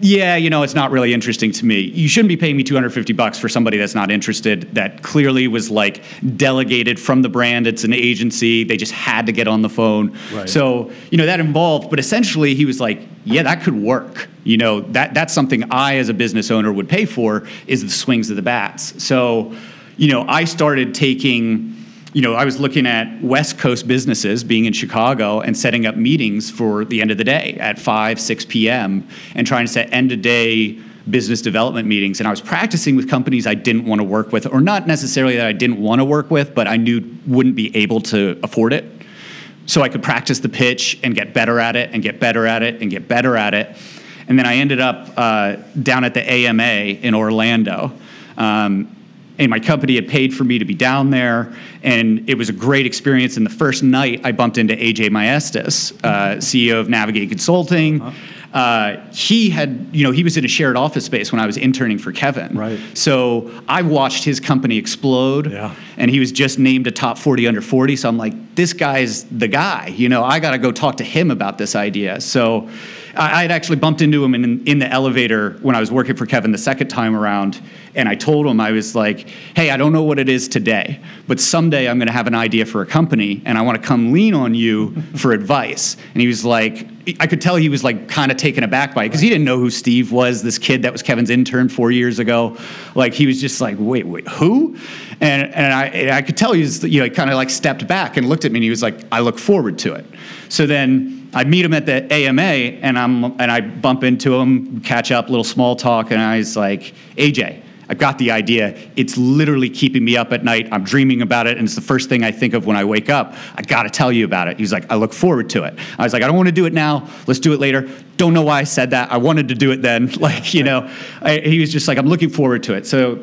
yeah, you know, it's not really interesting to me. You shouldn't be paying me 250 bucks for somebody that's not interested, that clearly was like delegated from the brand. It's an agency. They just had to get on the phone. Right. So, you know, that involved, but essentially he was like, yeah, that could work. You know, that that's something I as a business owner would pay for is the swings of the bats. So, you know, I started taking you know, I was looking at West Coast businesses being in Chicago and setting up meetings for the end of the day at 5, 6 p.m. and trying to set end of day business development meetings. And I was practicing with companies I didn't want to work with, or not necessarily that I didn't want to work with, but I knew wouldn't be able to afford it. So I could practice the pitch and get better at it and get better at it and get better at it. And then I ended up uh, down at the AMA in Orlando. Um, and my company had paid for me to be down there, and it was a great experience. And the first night, I bumped into AJ Maestas, uh, CEO of Navigate Consulting. Uh-huh. Uh, he had, you know, he was in a shared office space when I was interning for Kevin. Right. So I watched his company explode. Yeah. And he was just named a top 40 under 40. So I'm like, this guy's the guy. You know, I got to go talk to him about this idea. So I had actually bumped into him in, in the elevator when I was working for Kevin the second time around, and I told him I was like, "Hey, I don't know what it is today, but someday I'm going to have an idea for a company, and I want to come lean on you for advice." And he was like, I could tell he was like kind of taken aback by it because he didn't know who Steve was, this kid that was Kevin's intern four years ago. Like he was just like, "Wait, wait, who?" And and I and I could tell he was you know kind of like stepped back and looked at me, and he was like, "I look forward to it." So then I meet him at the AMA, and I'm and I bump into him, catch up, little small talk, and I was like, AJ, I've got the idea. It's literally keeping me up at night. I'm dreaming about it, and it's the first thing I think of when I wake up. I got to tell you about it. He's like, I look forward to it. I was like, I don't want to do it now. Let's do it later. Don't know why I said that. I wanted to do it then. Like, you know, I, he was just like, I'm looking forward to it. So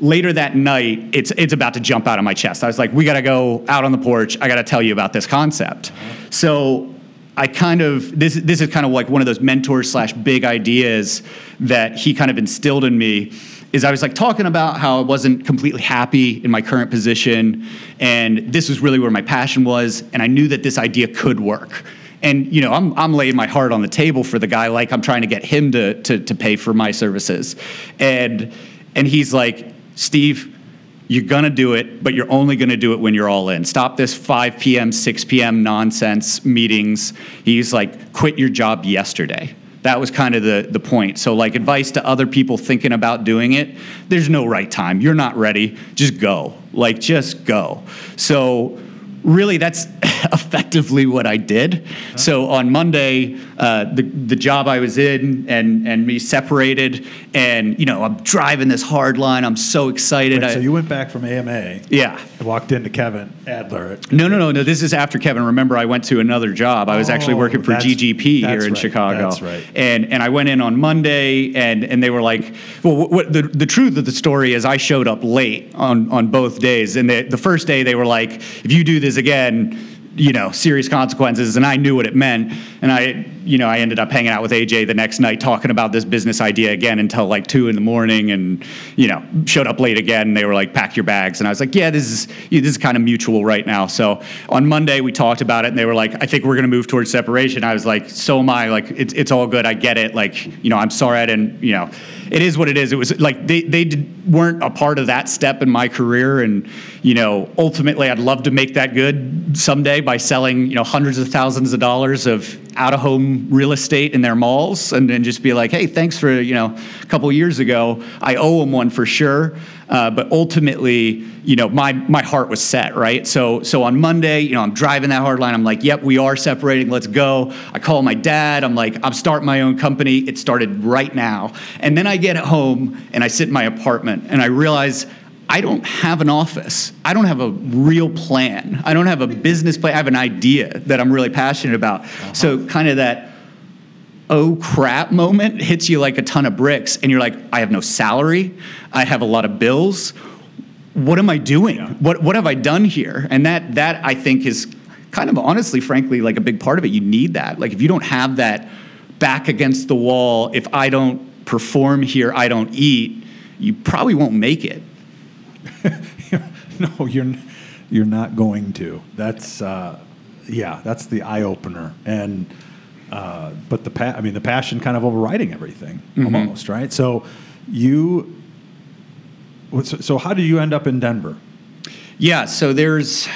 later that night, it's it's about to jump out of my chest. I was like, we got to go out on the porch. I got to tell you about this concept. So I kind of this this is kind of like one of those mentors slash big ideas that he kind of instilled in me is I was like talking about how I wasn't completely happy in my current position and this was really where my passion was and I knew that this idea could work. And you know, I'm I'm laying my heart on the table for the guy like I'm trying to get him to to to pay for my services. And and he's like, "Steve, you're going to do it, but you're only going to do it when you're all in. Stop this 5 p.m., 6 p.m. nonsense meetings. He's like, quit your job yesterday. That was kind of the, the point. So, like, advice to other people thinking about doing it there's no right time. You're not ready. Just go. Like, just go. So, really that's effectively what I did. So on Monday, uh, the the job I was in and and me separated, and you know I'm driving this hard line. I'm so excited. Right, so you went back from AMA. Yeah. And walked into Kevin Adler. No, no, no, no. This is after Kevin. Remember, I went to another job. I was actually Oh, working for GGP here in right, Chicago. that's right. And and I went in on Monday, and and they were like, well, what, what, the the truth of the story is, I showed up late on on both days. And the the first day they were like, if you do this again. You know, serious consequences, and I knew what it meant. And I, you know, I ended up hanging out with AJ the next night, talking about this business idea again until like two in the morning, and you know, showed up late again. And they were like, "Pack your bags," and I was like, "Yeah, this is this is kind of mutual right now." So on Monday we talked about it, and they were like, "I think we're going to move towards separation." I was like, "So am I. Like, it's it's all good. I get it. Like, you know, I'm sorry I didn't. You know, it is what it is. It was like they they did, weren't a part of that step in my career, and you know, ultimately, I'd love to make that good someday by selling you know hundreds of thousands of dollars of out of home real estate in their malls, and then just be like, "Hey, thanks for you know a couple years ago. I owe them one for sure." Uh, but ultimately, you know, my my heart was set, right? So so on Monday, you know, I'm driving that hard line. I'm like, yep, we are separating. Let's go. I call my dad. I'm like, I'm starting my own company. It started right now. And then I get home and I sit in my apartment and I realize I don't have an office. I don't have a real plan. I don't have a business plan. I have an idea that I'm really passionate about. Uh-huh. So kind of that oh crap moment hits you like a ton of bricks and you're like i have no salary. I have a lot of bills. What am i doing? What, what have i done here? And that that i think is kind of honestly frankly like a big part of it. You need that. Like if you don't have that back against the wall if i don't perform here i don't eat you probably won't make it no, you're you're not going to. That's uh, yeah, that's the eye opener. And uh, but the pa- I mean the passion kind of overriding everything almost, right? So you so, so how do you end up in Denver? Yeah, so there's,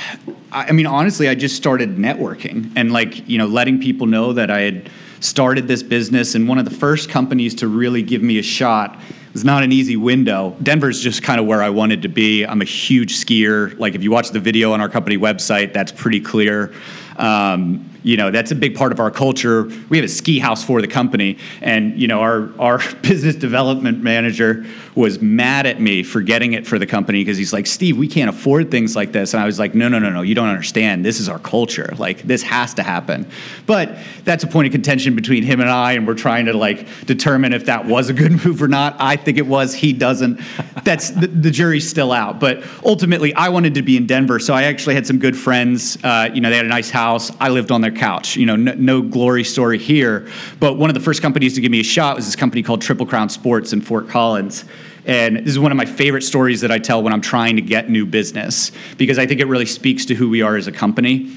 I I mean, honestly, I just started networking and like, you know, letting people know that I had started this business. And one of the first companies to really give me a shot it's not an easy window. Denver's just kind of where I wanted to be. I'm a huge skier. Like if you watch the video on our company website, that's pretty clear. Um, you know that's a big part of our culture. We have a ski house for the company, and you know our our business development manager was mad at me for getting it for the company because he's like, Steve, we can't afford things like this, and I was like, No, no, no, no, you don't understand. This is our culture. Like this has to happen. But that's a point of contention between him and I, and we're trying to like determine if that was a good move or not. I think it was. He doesn't. That's the, the jury's still out. But ultimately, I wanted to be in Denver, so I actually had some good friends. Uh, you know, they had a nice house. I lived on their couch. You know, no, no, glory story here. But one of the first companies to give me a shot was this company called Triple Crown Sports in Fort Collins. And this is one of my favorite stories that I tell when I'm trying to get new business because I think it really speaks to who we are as a company.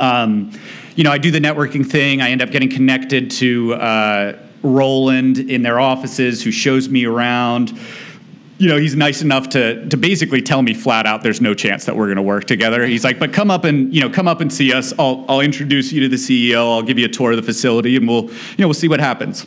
Um, you know, I do the networking thing. I end up getting connected to uh, Roland in their offices, who shows me around you know, he's nice enough to to basically tell me flat out there's no chance that we're going to work together. He's like, but come up and you know, come up and see us. I'll I'll introduce you to the CEO. I'll give you a tour of the facility, and we'll you know we'll see what happens.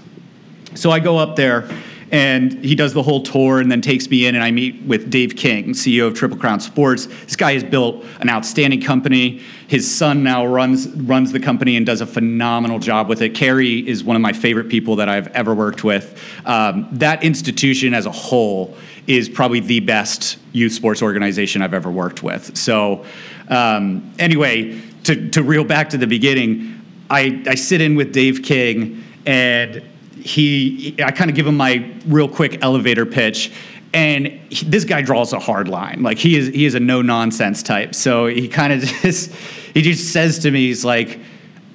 So I go up there. And he does the whole tour and then takes me in, and I meet with Dave King, CEO of Triple Crown Sports. This guy has built an outstanding company. His son now runs runs the company and does a phenomenal job with it. Kerry is one of my favorite people that I've ever worked with. Um, that institution as a whole is probably the best youth sports organization I've ever worked with. So, um, anyway, to, to reel back to the beginning, I, I sit in with Dave King and he, I kind of give him my real quick elevator pitch. And he, this guy draws a hard line. Like he is, he is a no nonsense type. So he kind of just, he just says to me, he's like,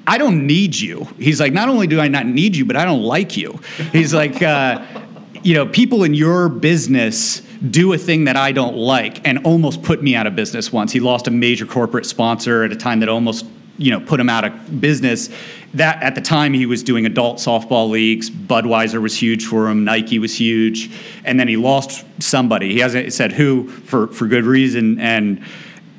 I don't need you. He's like, not only do I not need you, but I don't like you. He's like, uh, you know, people in your business do a thing that I don't like and almost put me out of business once. He lost a major corporate sponsor at a time that almost, you know, put him out of business. That at the time he was doing adult softball leagues. Budweiser was huge for him. Nike was huge, and then he lost somebody. He hasn't said who for for good reason and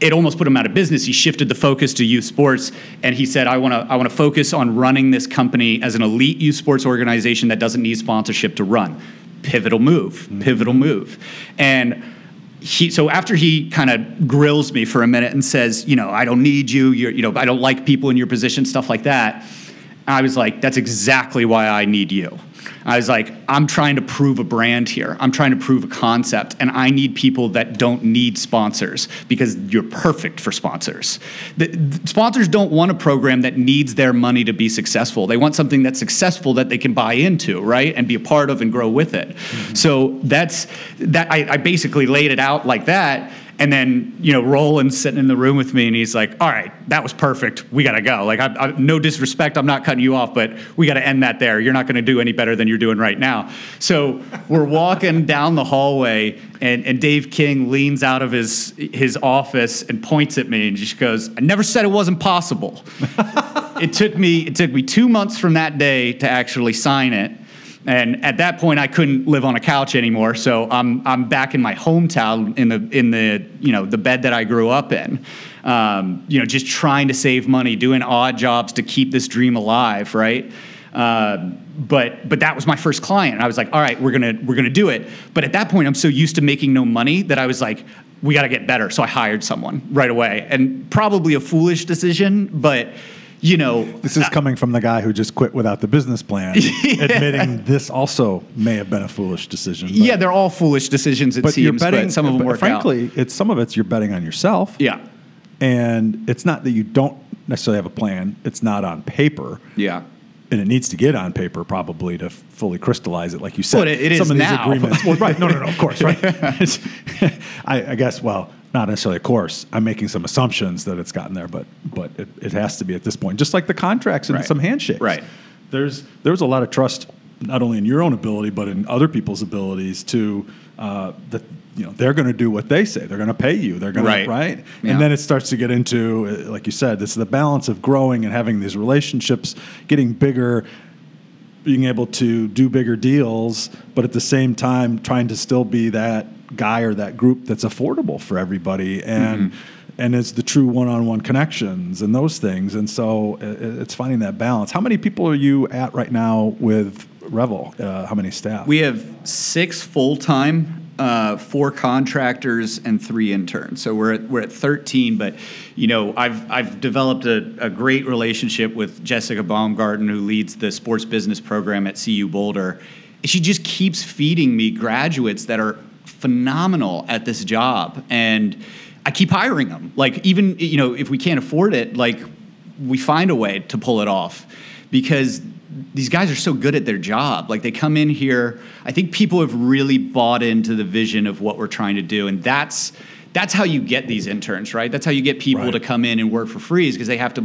it almost put him out of business. He shifted the focus to youth sports, and he said, "I want to I want to focus on running this company as an elite youth sports organization that doesn't need sponsorship to run." Pivotal move, mm-hmm. pivotal move. And he, so after he kind of grills me for a minute and says, you know, I don't need you, you're, you know, I don't like people in your position, stuff like that. I was like, that's exactly why I need you. I was like, I'm trying to prove a brand here. I'm trying to prove a concept, and I need people that don't need sponsors because you're perfect for sponsors. The, the sponsors don't want a program that needs their money to be successful. They want something that's successful that they can buy into, right, and be a part of and grow with it. Mm-hmm. So that's that. I, I basically laid it out like that and then, you know, Roland's sitting in the room with me and he's like, all right, that was perfect. We got to go. Like, I, I, no disrespect, I'm not cutting you off, but we got to end that there. You're not going to do any better than you're doing right now. So we're walking down the hallway and, and Dave King leans out of his, his office and points at me and just goes, I never said it wasn't possible. it took me, it took me two months from that day to actually sign it. And at that point, I couldn't live on a couch anymore. So I'm I'm back in my hometown in the in the you know the bed that I grew up in. Um, you know, just trying to save money, doing odd jobs to keep this dream alive, right? Uh, but but that was my first client. I was like, all right, we're gonna we're gonna do it. But at that point, I'm so used to making no money that I was like, we got to get better. So I hired someone right away, and probably a foolish decision, but you know, this is uh, coming from the guy who just quit without the business plan, yeah. admitting this also may have been a foolish decision. But, yeah, they're all foolish decisions. It but seems, you're betting, but some of them work frankly, out. it's some of it's you're betting on yourself. Yeah, and it's not that you don't necessarily have a plan. It's not on paper. Yeah. And it needs to get on paper probably to fully crystallize it, like you said. But it, it Some of these agreements. Well, right. No, no, no. Of course, right. I, I guess. Well, not necessarily a course. I'm making some assumptions that it's gotten there, but but it, it has to be at this point. Just like the contracts and right. some handshakes. Right. There's there's a lot of trust not only in your own ability but in other people's abilities to uh, that you know they're going to do what they say. They're going to pay you. They're going right. to right. Yeah. And then it starts to get into uh, like you said, it's the balance of growing and having these relationships, getting bigger being able to do bigger deals, but at the same time trying to still be that guy or that group that's affordable for everybody and mm-hmm. and it's the true one-on-one connections and those things and so it's finding that balance how many people are you at right now with Revel? Uh, how many staff? We have six full time, uh, four contractors, and three interns. So we're at, we're at 13. But you know, I've I've developed a, a great relationship with Jessica Baumgarten, who leads the sports business program at CU Boulder. She just keeps feeding me graduates that are phenomenal at this job, and I keep hiring them. Like even you know, if we can't afford it, like we find a way to pull it off because these guys are so good at their job. Like they come in here, I think people have really bought into the vision of what we're trying to do, and that's that's how you get these interns, right? That's how you get people right. to come in and work for free, is because they have to.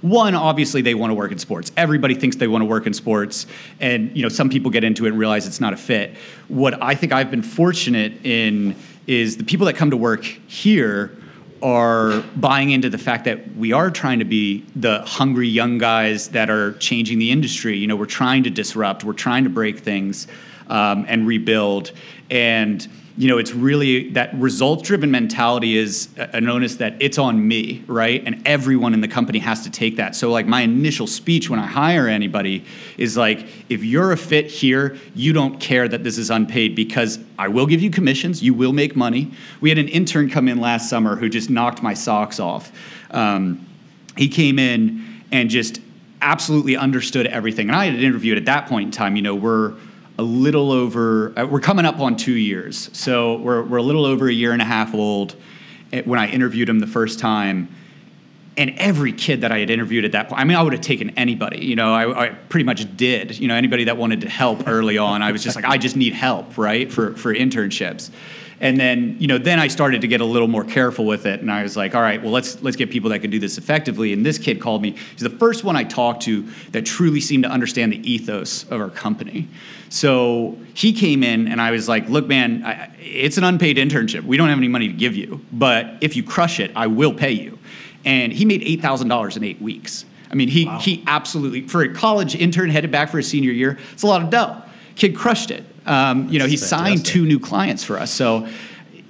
One, obviously, they want to work in sports. Everybody thinks they want to work in sports, and you know, some people get into it and realize it's not a fit. What I think I've been fortunate in is the people that come to work here are buying into the fact that we are trying to be the hungry young guys that are changing the industry. You know, we're trying to disrupt, we're trying to break things um, and rebuild. And you know, it's really that results driven mentality is a notice that it's on me, right? And everyone in the company has to take that. So, like, my initial speech when I hire anybody is like, if you're a fit here, you don't care that this is unpaid because I will give you commissions, you will make money. We had an intern come in last summer who just knocked my socks off. Um, he came in and just absolutely understood everything. And I had interviewed at that point in time, you know, we're a little over, uh, we're coming up on two years. So we're, we're a little over a year and a half old eh, when I interviewed him the first time. And every kid that I had interviewed at that point, I mean, I would have taken anybody, you know, I, I pretty much did, you know, anybody that wanted to help early on. I was just like, I just need help, right, for, for internships. And then, you know, then I started to get a little more careful with it, and I was like, all right, well, let's let's get people that can do this effectively. And this kid called me. He's the first one I talked to that truly seemed to understand the ethos of our company. So he came in, and I was like, look, man, I, it's an unpaid internship. We don't have any money to give you, but if you crush it, I will pay you. And he made eight thousand dollars in eight weeks. I mean, he wow. he absolutely for a college intern headed back for his senior year. It's a lot of dough. Kid crushed it. Um, you know, he fantastic. signed two new clients for us. So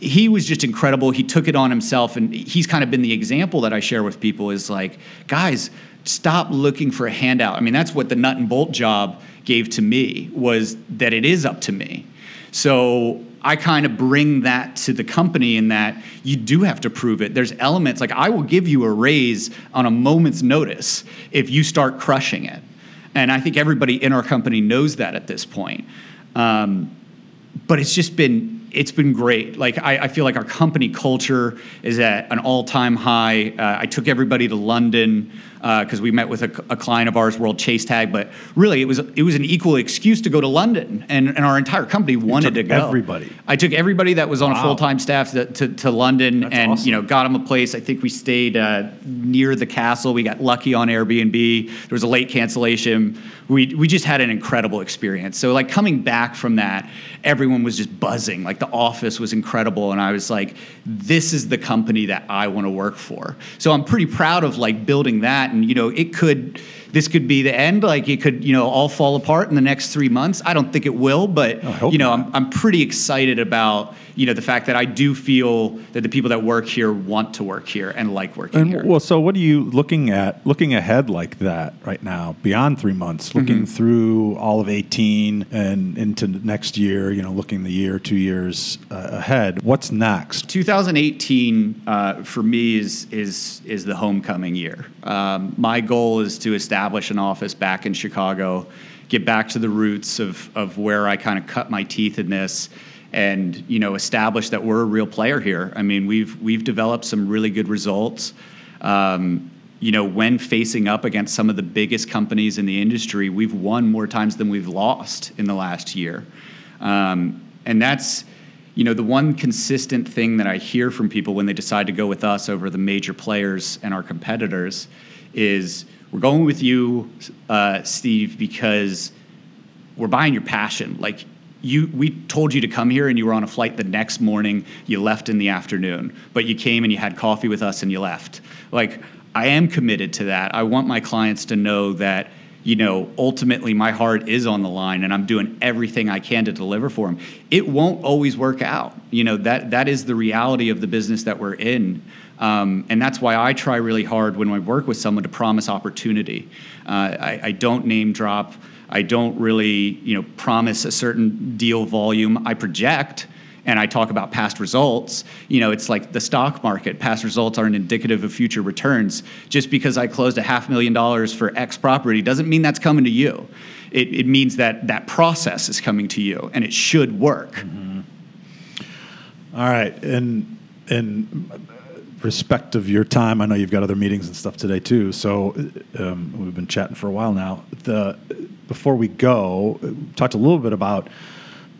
he was just incredible. He took it on himself, and he's kind of been the example that I share with people. Is like, guys, stop looking for a handout. I mean, that's what the nut and bolt job gave to me was that it is up to me. So I kind of bring that to the company in that you do have to prove it. There's elements like I will give you a raise on a moment's notice if you start crushing it. And I think everybody in our company knows that at this point. Um, but it's just been it's been great. Like I, I, feel like our company culture is at an all-time high. Uh, I took everybody to London because uh, we met with a, a, client of ours, World Chase Tag. But really, it was it was an equal excuse to go to London, and, and our entire company wanted to go. Everybody. I took everybody that was on wow. a full time staff to, to, to London, That's and awesome. you know got them a place. I think we stayed uh, near the castle. We got lucky on Airbnb. There was a late cancellation. We we just had an incredible experience. So like coming back from that, everyone was just buzzing. Like the office was incredible, and I was like, this is the company that I want to work for. So I'm pretty proud of like building that and you know it could this could be the end like it could you know all fall apart in the next three months i don't think it will but you know I'm, I'm pretty excited about you know the fact that I do feel that the people that work here want to work here and like working and, here. Well, so what are you looking at? Looking ahead like that right now, beyond three months, looking mm-hmm. through all of eighteen and into next year. You know, looking the year, two years uh, ahead. What's next? 2018 uh, for me is is is the homecoming year. Um, my goal is to establish an office back in Chicago, get back to the roots of of where I kind of cut my teeth in this and you know establish that we're a real player here. I mean, we've we've developed some really good results. Um, you know, when facing up against some of the biggest companies in the industry, we've won more times than we've lost in the last year, um, and that's you know the one consistent thing that I hear from people when they decide to go with us over the major players and our competitors is we're going with you, uh, Steve, because we're buying your passion. Like you we told you to come here and you were on a flight the next morning. You left in the afternoon but you came and you had coffee with us and you left. Like i am committed to that. I want my clients to know that you know ultimately my heart is on the line and i'm doing everything i can to deliver for them it won't always work out. You know that that is the reality of the business that we're in um, and that's why I try really hard when I work with someone to promise opportunity. Uh, I, I, don't name drop I don't really, you know, promise a certain deal volume. I project and I talk about past results, you know, it's like the stock market. Past results aren't indicative of future returns. Just because I closed a half million dollars for X property doesn't mean that's coming to you. It, it means that that process is coming to you and it should work. Mm-hmm. All right. And, and respect of your time, I know you've got other meetings and stuff today too. So um, we've been chatting for a while now. The, before we go, talked a little bit about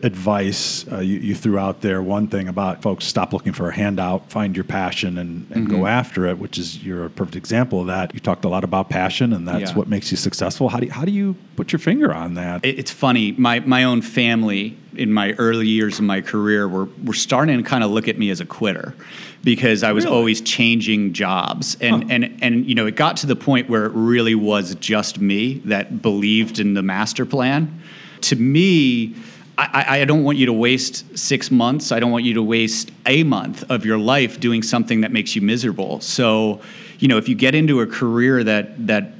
advice uh, you, you, threw out there one thing about folks stop looking for a handout find your passion and, and mm-hmm. go after it which is you're a perfect example of that you talked a lot about passion and that's yeah. what makes you successful how do you, how do you put your finger on that it's funny my, my own family in my early years of my career were, were starting to kind of look at me as a quitter because I was really? always changing jobs. And, huh. and, and, you know, it got to the point where it really was just me that believed in the master plan. To me, I, I, don't want you to waste six months. I don't want you to waste a month of your life doing something that makes you miserable. So, you know, if you get into a career that that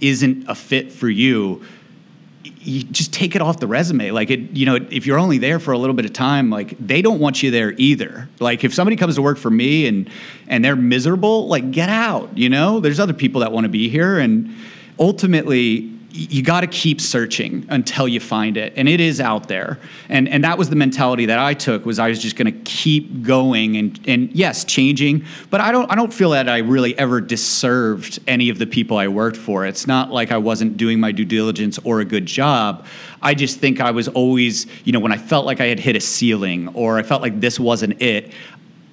isn't a fit for you, you just take it off the resume. Like it, you know, if you're only there for a little bit of time, like they don't want you there either. Like if somebody comes to work for me and and they're miserable, like get out. You know, there's other people that want to be here, and ultimately you got to keep searching until you find it and it is out there. And and that was the mentality that i took was i was just going to keep going and and yes changing but i don't i don't feel that i really ever disserved any of the people i worked for. It's not like i wasn't doing my due diligence or a good job. I just think i was always you know when i felt like i had hit a ceiling or i felt like this wasn't it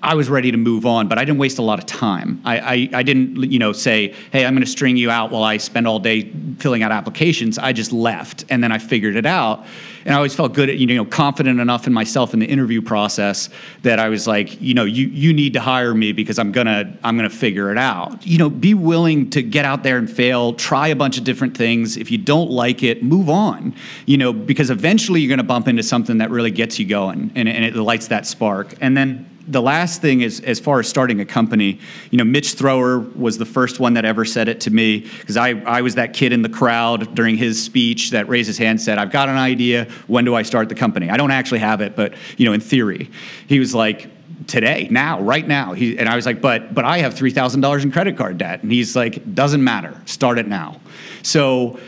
I was ready to move on, but I didn't waste a lot of time. I, I, I didn't, you know, say, hey, I'm going to string you out while I spend all day filling out applications. I just left, and then I figured it out. And I always felt good, at, you know, confident enough in myself in the interview process that I was like, you know, you you need to hire me because I'm gonna I'm gonna figure it out. You know, be willing to get out there and fail, try a bunch of different things. If you don't like it, move on. You know, because eventually you're going to bump into something that really gets you going, and, and it lights that spark. And then the last thing is as far as starting a company, you know, Mitch Thrower was the first one that ever said it to me because I, I was that kid in the crowd during his speech that raised his hand and said, I've got an idea. When do I start the company? I don't actually have it, but, you know, in theory. He was like, today, now, right now. He, and I was like, but, but I have $3,000 in credit card debt. And he's like, doesn't matter. Start it now. So,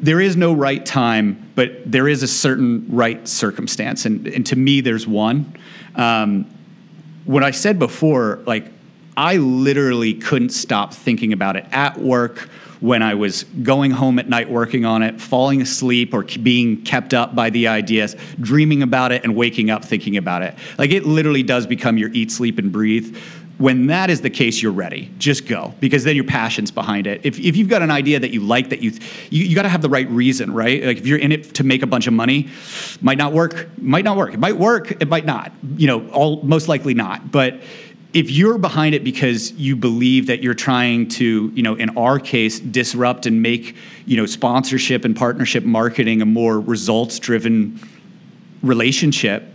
there is no right time, but there is a certain right circumstance. And, and to me, there's one. Um, what I said before, like I literally couldn't stop thinking about it at work when I was going home at night working on it, falling asleep or being kept up by the ideas, dreaming about it and waking up thinking about it. Like it literally does become your eat, sleep, and breathe when that is the case, you're ready. Just go because then your passion's behind it. If, if you've got an idea that you like, that you you, you got to have the right reason, right? Like if you're in it to make a bunch of money, might not work. Might not work. It might work. It might not. You know, all most likely not. But if you're behind it because you believe that you're trying to, you know, in our case, disrupt and make, you know, sponsorship and partnership marketing a more results driven relationship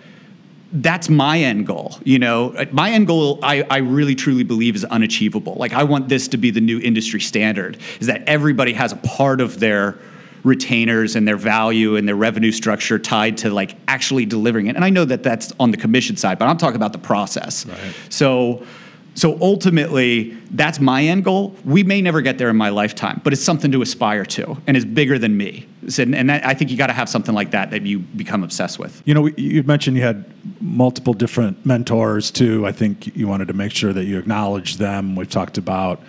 that's my end goal you know? My end goal I, I really truly believe is unachievable. Like i want this to be the new industry standard is that everybody has a part of their retainers and their value and their revenue structure tied to like actually delivering it. And i know that that's on the commission side but i'm talking about the process. Right. so so ultimately, that's my end goal. We may never get there in my lifetime, but it's something to aspire to and is bigger than me. And I think you got to have something like that that you become obsessed with. You know, you mentioned you had multiple different mentors too. I think you wanted to make sure that you acknowledge them. We've talked about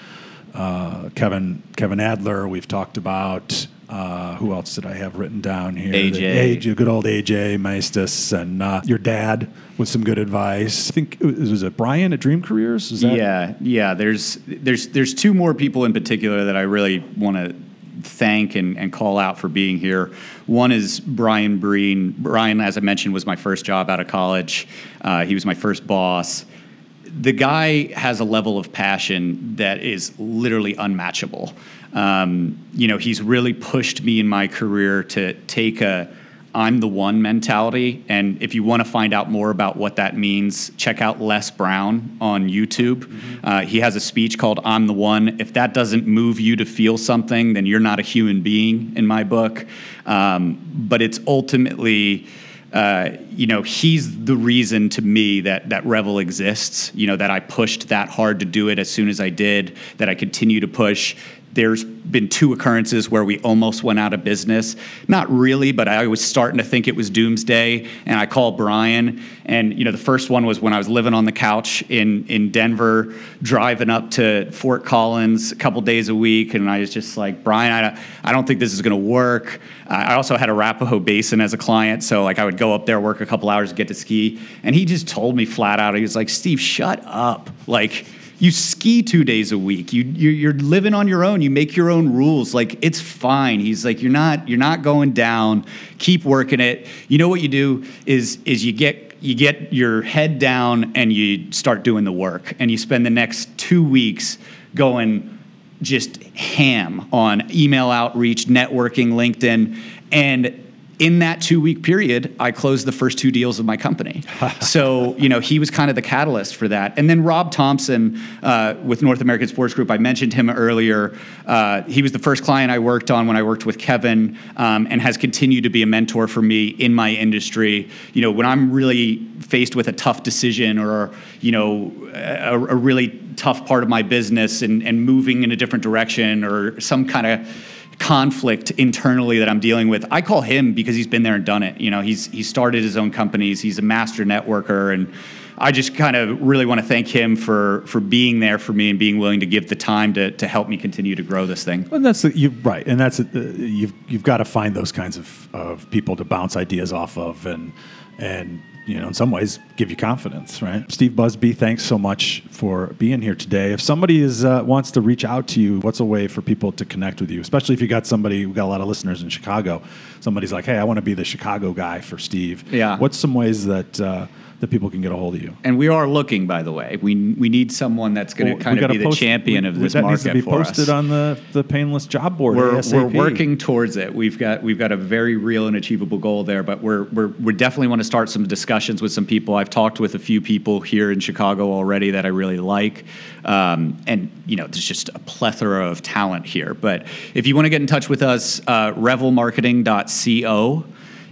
uh, Kevin Kevin Adler. We've talked about uh, who else did I have written down here? AJ, AJ good old AJ Maestas, and uh, your dad with some good advice. I think it was, was it Brian at Dream Careers? Is that? Yeah, yeah. There's there's there's two more people in particular that I really want to thank and, and call out for being here. One is Brian Breen. Brian, as I mentioned, was my first job out of college. Uh, he was my first boss the guy has a level of passion that is literally unmatchable. Um, you know, he's really pushed me in my career to take a I'm the one mentality. And if you want to find out more about what that means, check out Les Brown on YouTube. Mm-hmm. Uh, he has a speech called I'm the One. If that doesn't move you to feel something, then you're not a human being in my book. Um, but it's ultimately. Uh, you know, he's the reason to me that that Revel exists. You know, that I pushed that hard to do it as soon as I did, that I continue to push, there's been two occurrences where we almost went out of business. Not really, but I was starting to think it was doomsday. And I called Brian. And, you know, the first one was when I was living on the couch in, in Denver, driving up to Fort Collins a couple days a week. And I was just like, Brian, I, I don't think this is going to work. I also had Arapahoe Basin as a client. So, like, I would go up there, work a couple hours, get to ski. And he just told me flat out, he was like, Steve, shut up. Like, you ski two days a week. You you're living on your own. You make your own rules. Like it's fine. He's like you're not you're not going down. Keep working it. You know what you do is is you get you get your head down and you start doing the work and you spend the next two weeks going just ham on email outreach, networking, LinkedIn, and in that two week period, I closed the first two deals of my company. so, you know, he was kind of the catalyst for that. And then Rob Thompson uh, with North American Sports Group, I mentioned him earlier. Uh, he was the first client I worked on when I worked with Kevin um, and has continued to be a mentor for me in my industry. You know, when I'm really faced with a tough decision or, you know, a, a really tough part of my business and, and moving in a different direction or some kind of conflict internally that I'm dealing with. I call him because he's been there and done it. You know, he's he started his own companies. He's a master networker, and I just kind of really want to thank him for for being there for me and being willing to give the time to to help me continue to grow this thing. And that's the, you right, and that's uh, you've you've got to find those kinds of of people to bounce ideas off of and and you know, in some ways, give you confidence, right? Steve Busby, thanks so much for being here today. If somebody is uh, wants to reach out to you, what's a way for people to connect with you? Especially if you got somebody, we got a lot of listeners in Chicago. Somebody's like, hey, I want to be the Chicago guy for Steve. Yeah. What's some ways that uh, that people can get a hold of you. And we are looking, by the way. We we need someone that's going to well, kind of be post, the champion we, of this that market needs to be posted us. on the, the painless job board. We're, we're working towards it. We've got we've got a very real and achievable goal there, but we're we're we definitely want to start some discussions with some people. I've talked with a few people here in Chicago already that I really like, um, and you know there's just a plethora of talent here. But if you want to get in touch with us, uh, revelmarketing.co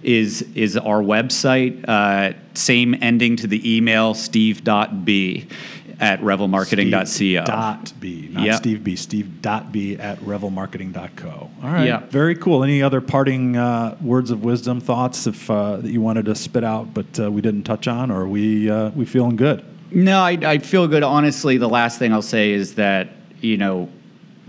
is is our website. Uh, same ending to the email, steve.b at revelmarketing.co. Steve dot B, not yep. Steve B. Steve dot B at revelmarketing.co. All right. Yep. Very cool. Any other parting uh, words of wisdom, thoughts if uh, that you wanted to spit out, but uh, we didn't touch on, or we uh, we feeling good? No, I, I feel good. Honestly, the last thing I'll say is that you know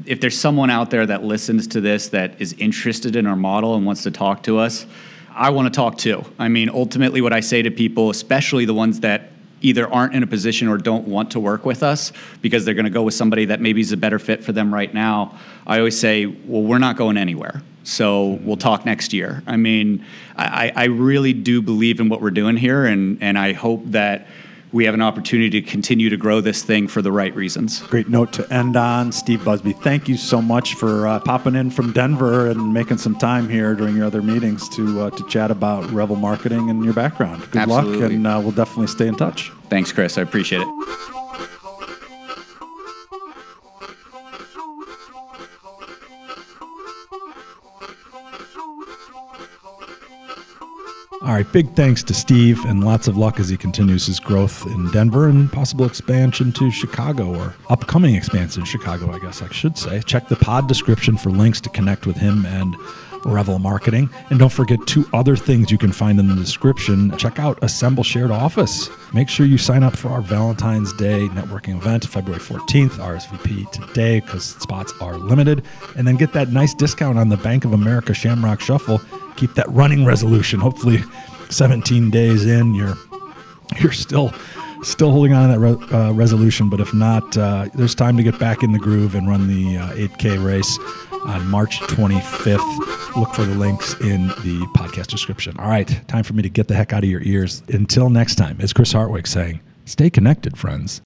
if there's someone out there that listens to this that is interested in our model and wants to talk to us, I want to talk too. I mean, ultimately, what I say to people, especially the ones that either aren't in a position or don't want to work with us because they're going to go with somebody that maybe is a better fit for them right now, I always say, well, we're not going anywhere. So we'll talk next year. I mean, I, I really do believe in what we're doing here, and, and I hope that we have an opportunity to continue to grow this thing for the right reasons. Great note to end on. Steve Busby, thank you so much for uh, popping in from Denver and making some time here during your other meetings to uh, to chat about Revel marketing and your background. Good Absolutely. luck, and uh, we'll definitely stay in touch. Thanks, Chris. I appreciate it. All right, big thanks to Steve and lots of luck as he continues his growth in Denver and possible expansion to Chicago or upcoming expansion in Chicago, I guess I should say. Check the pod description for links to connect with him and Revel Marketing. And don't forget two other things you can find in the description. Check out Assemble Shared Office. Make sure you sign up for our Valentine's Day networking event, February 14th, RSVP today because spots are limited. And then get that nice discount on the Bank of America Shamrock Shuffle keep that running resolution. Hopefully, 17 days in, you're you're still still holding on to that re- uh, resolution. But if not, uh, there's time to get back in the groove and run the uh, 8K race on March 25th. Look for the links in the podcast description. All right, time for me to get the heck out of your ears. Until next time, it's Chris Hartwig saying, "Stay connected, friends."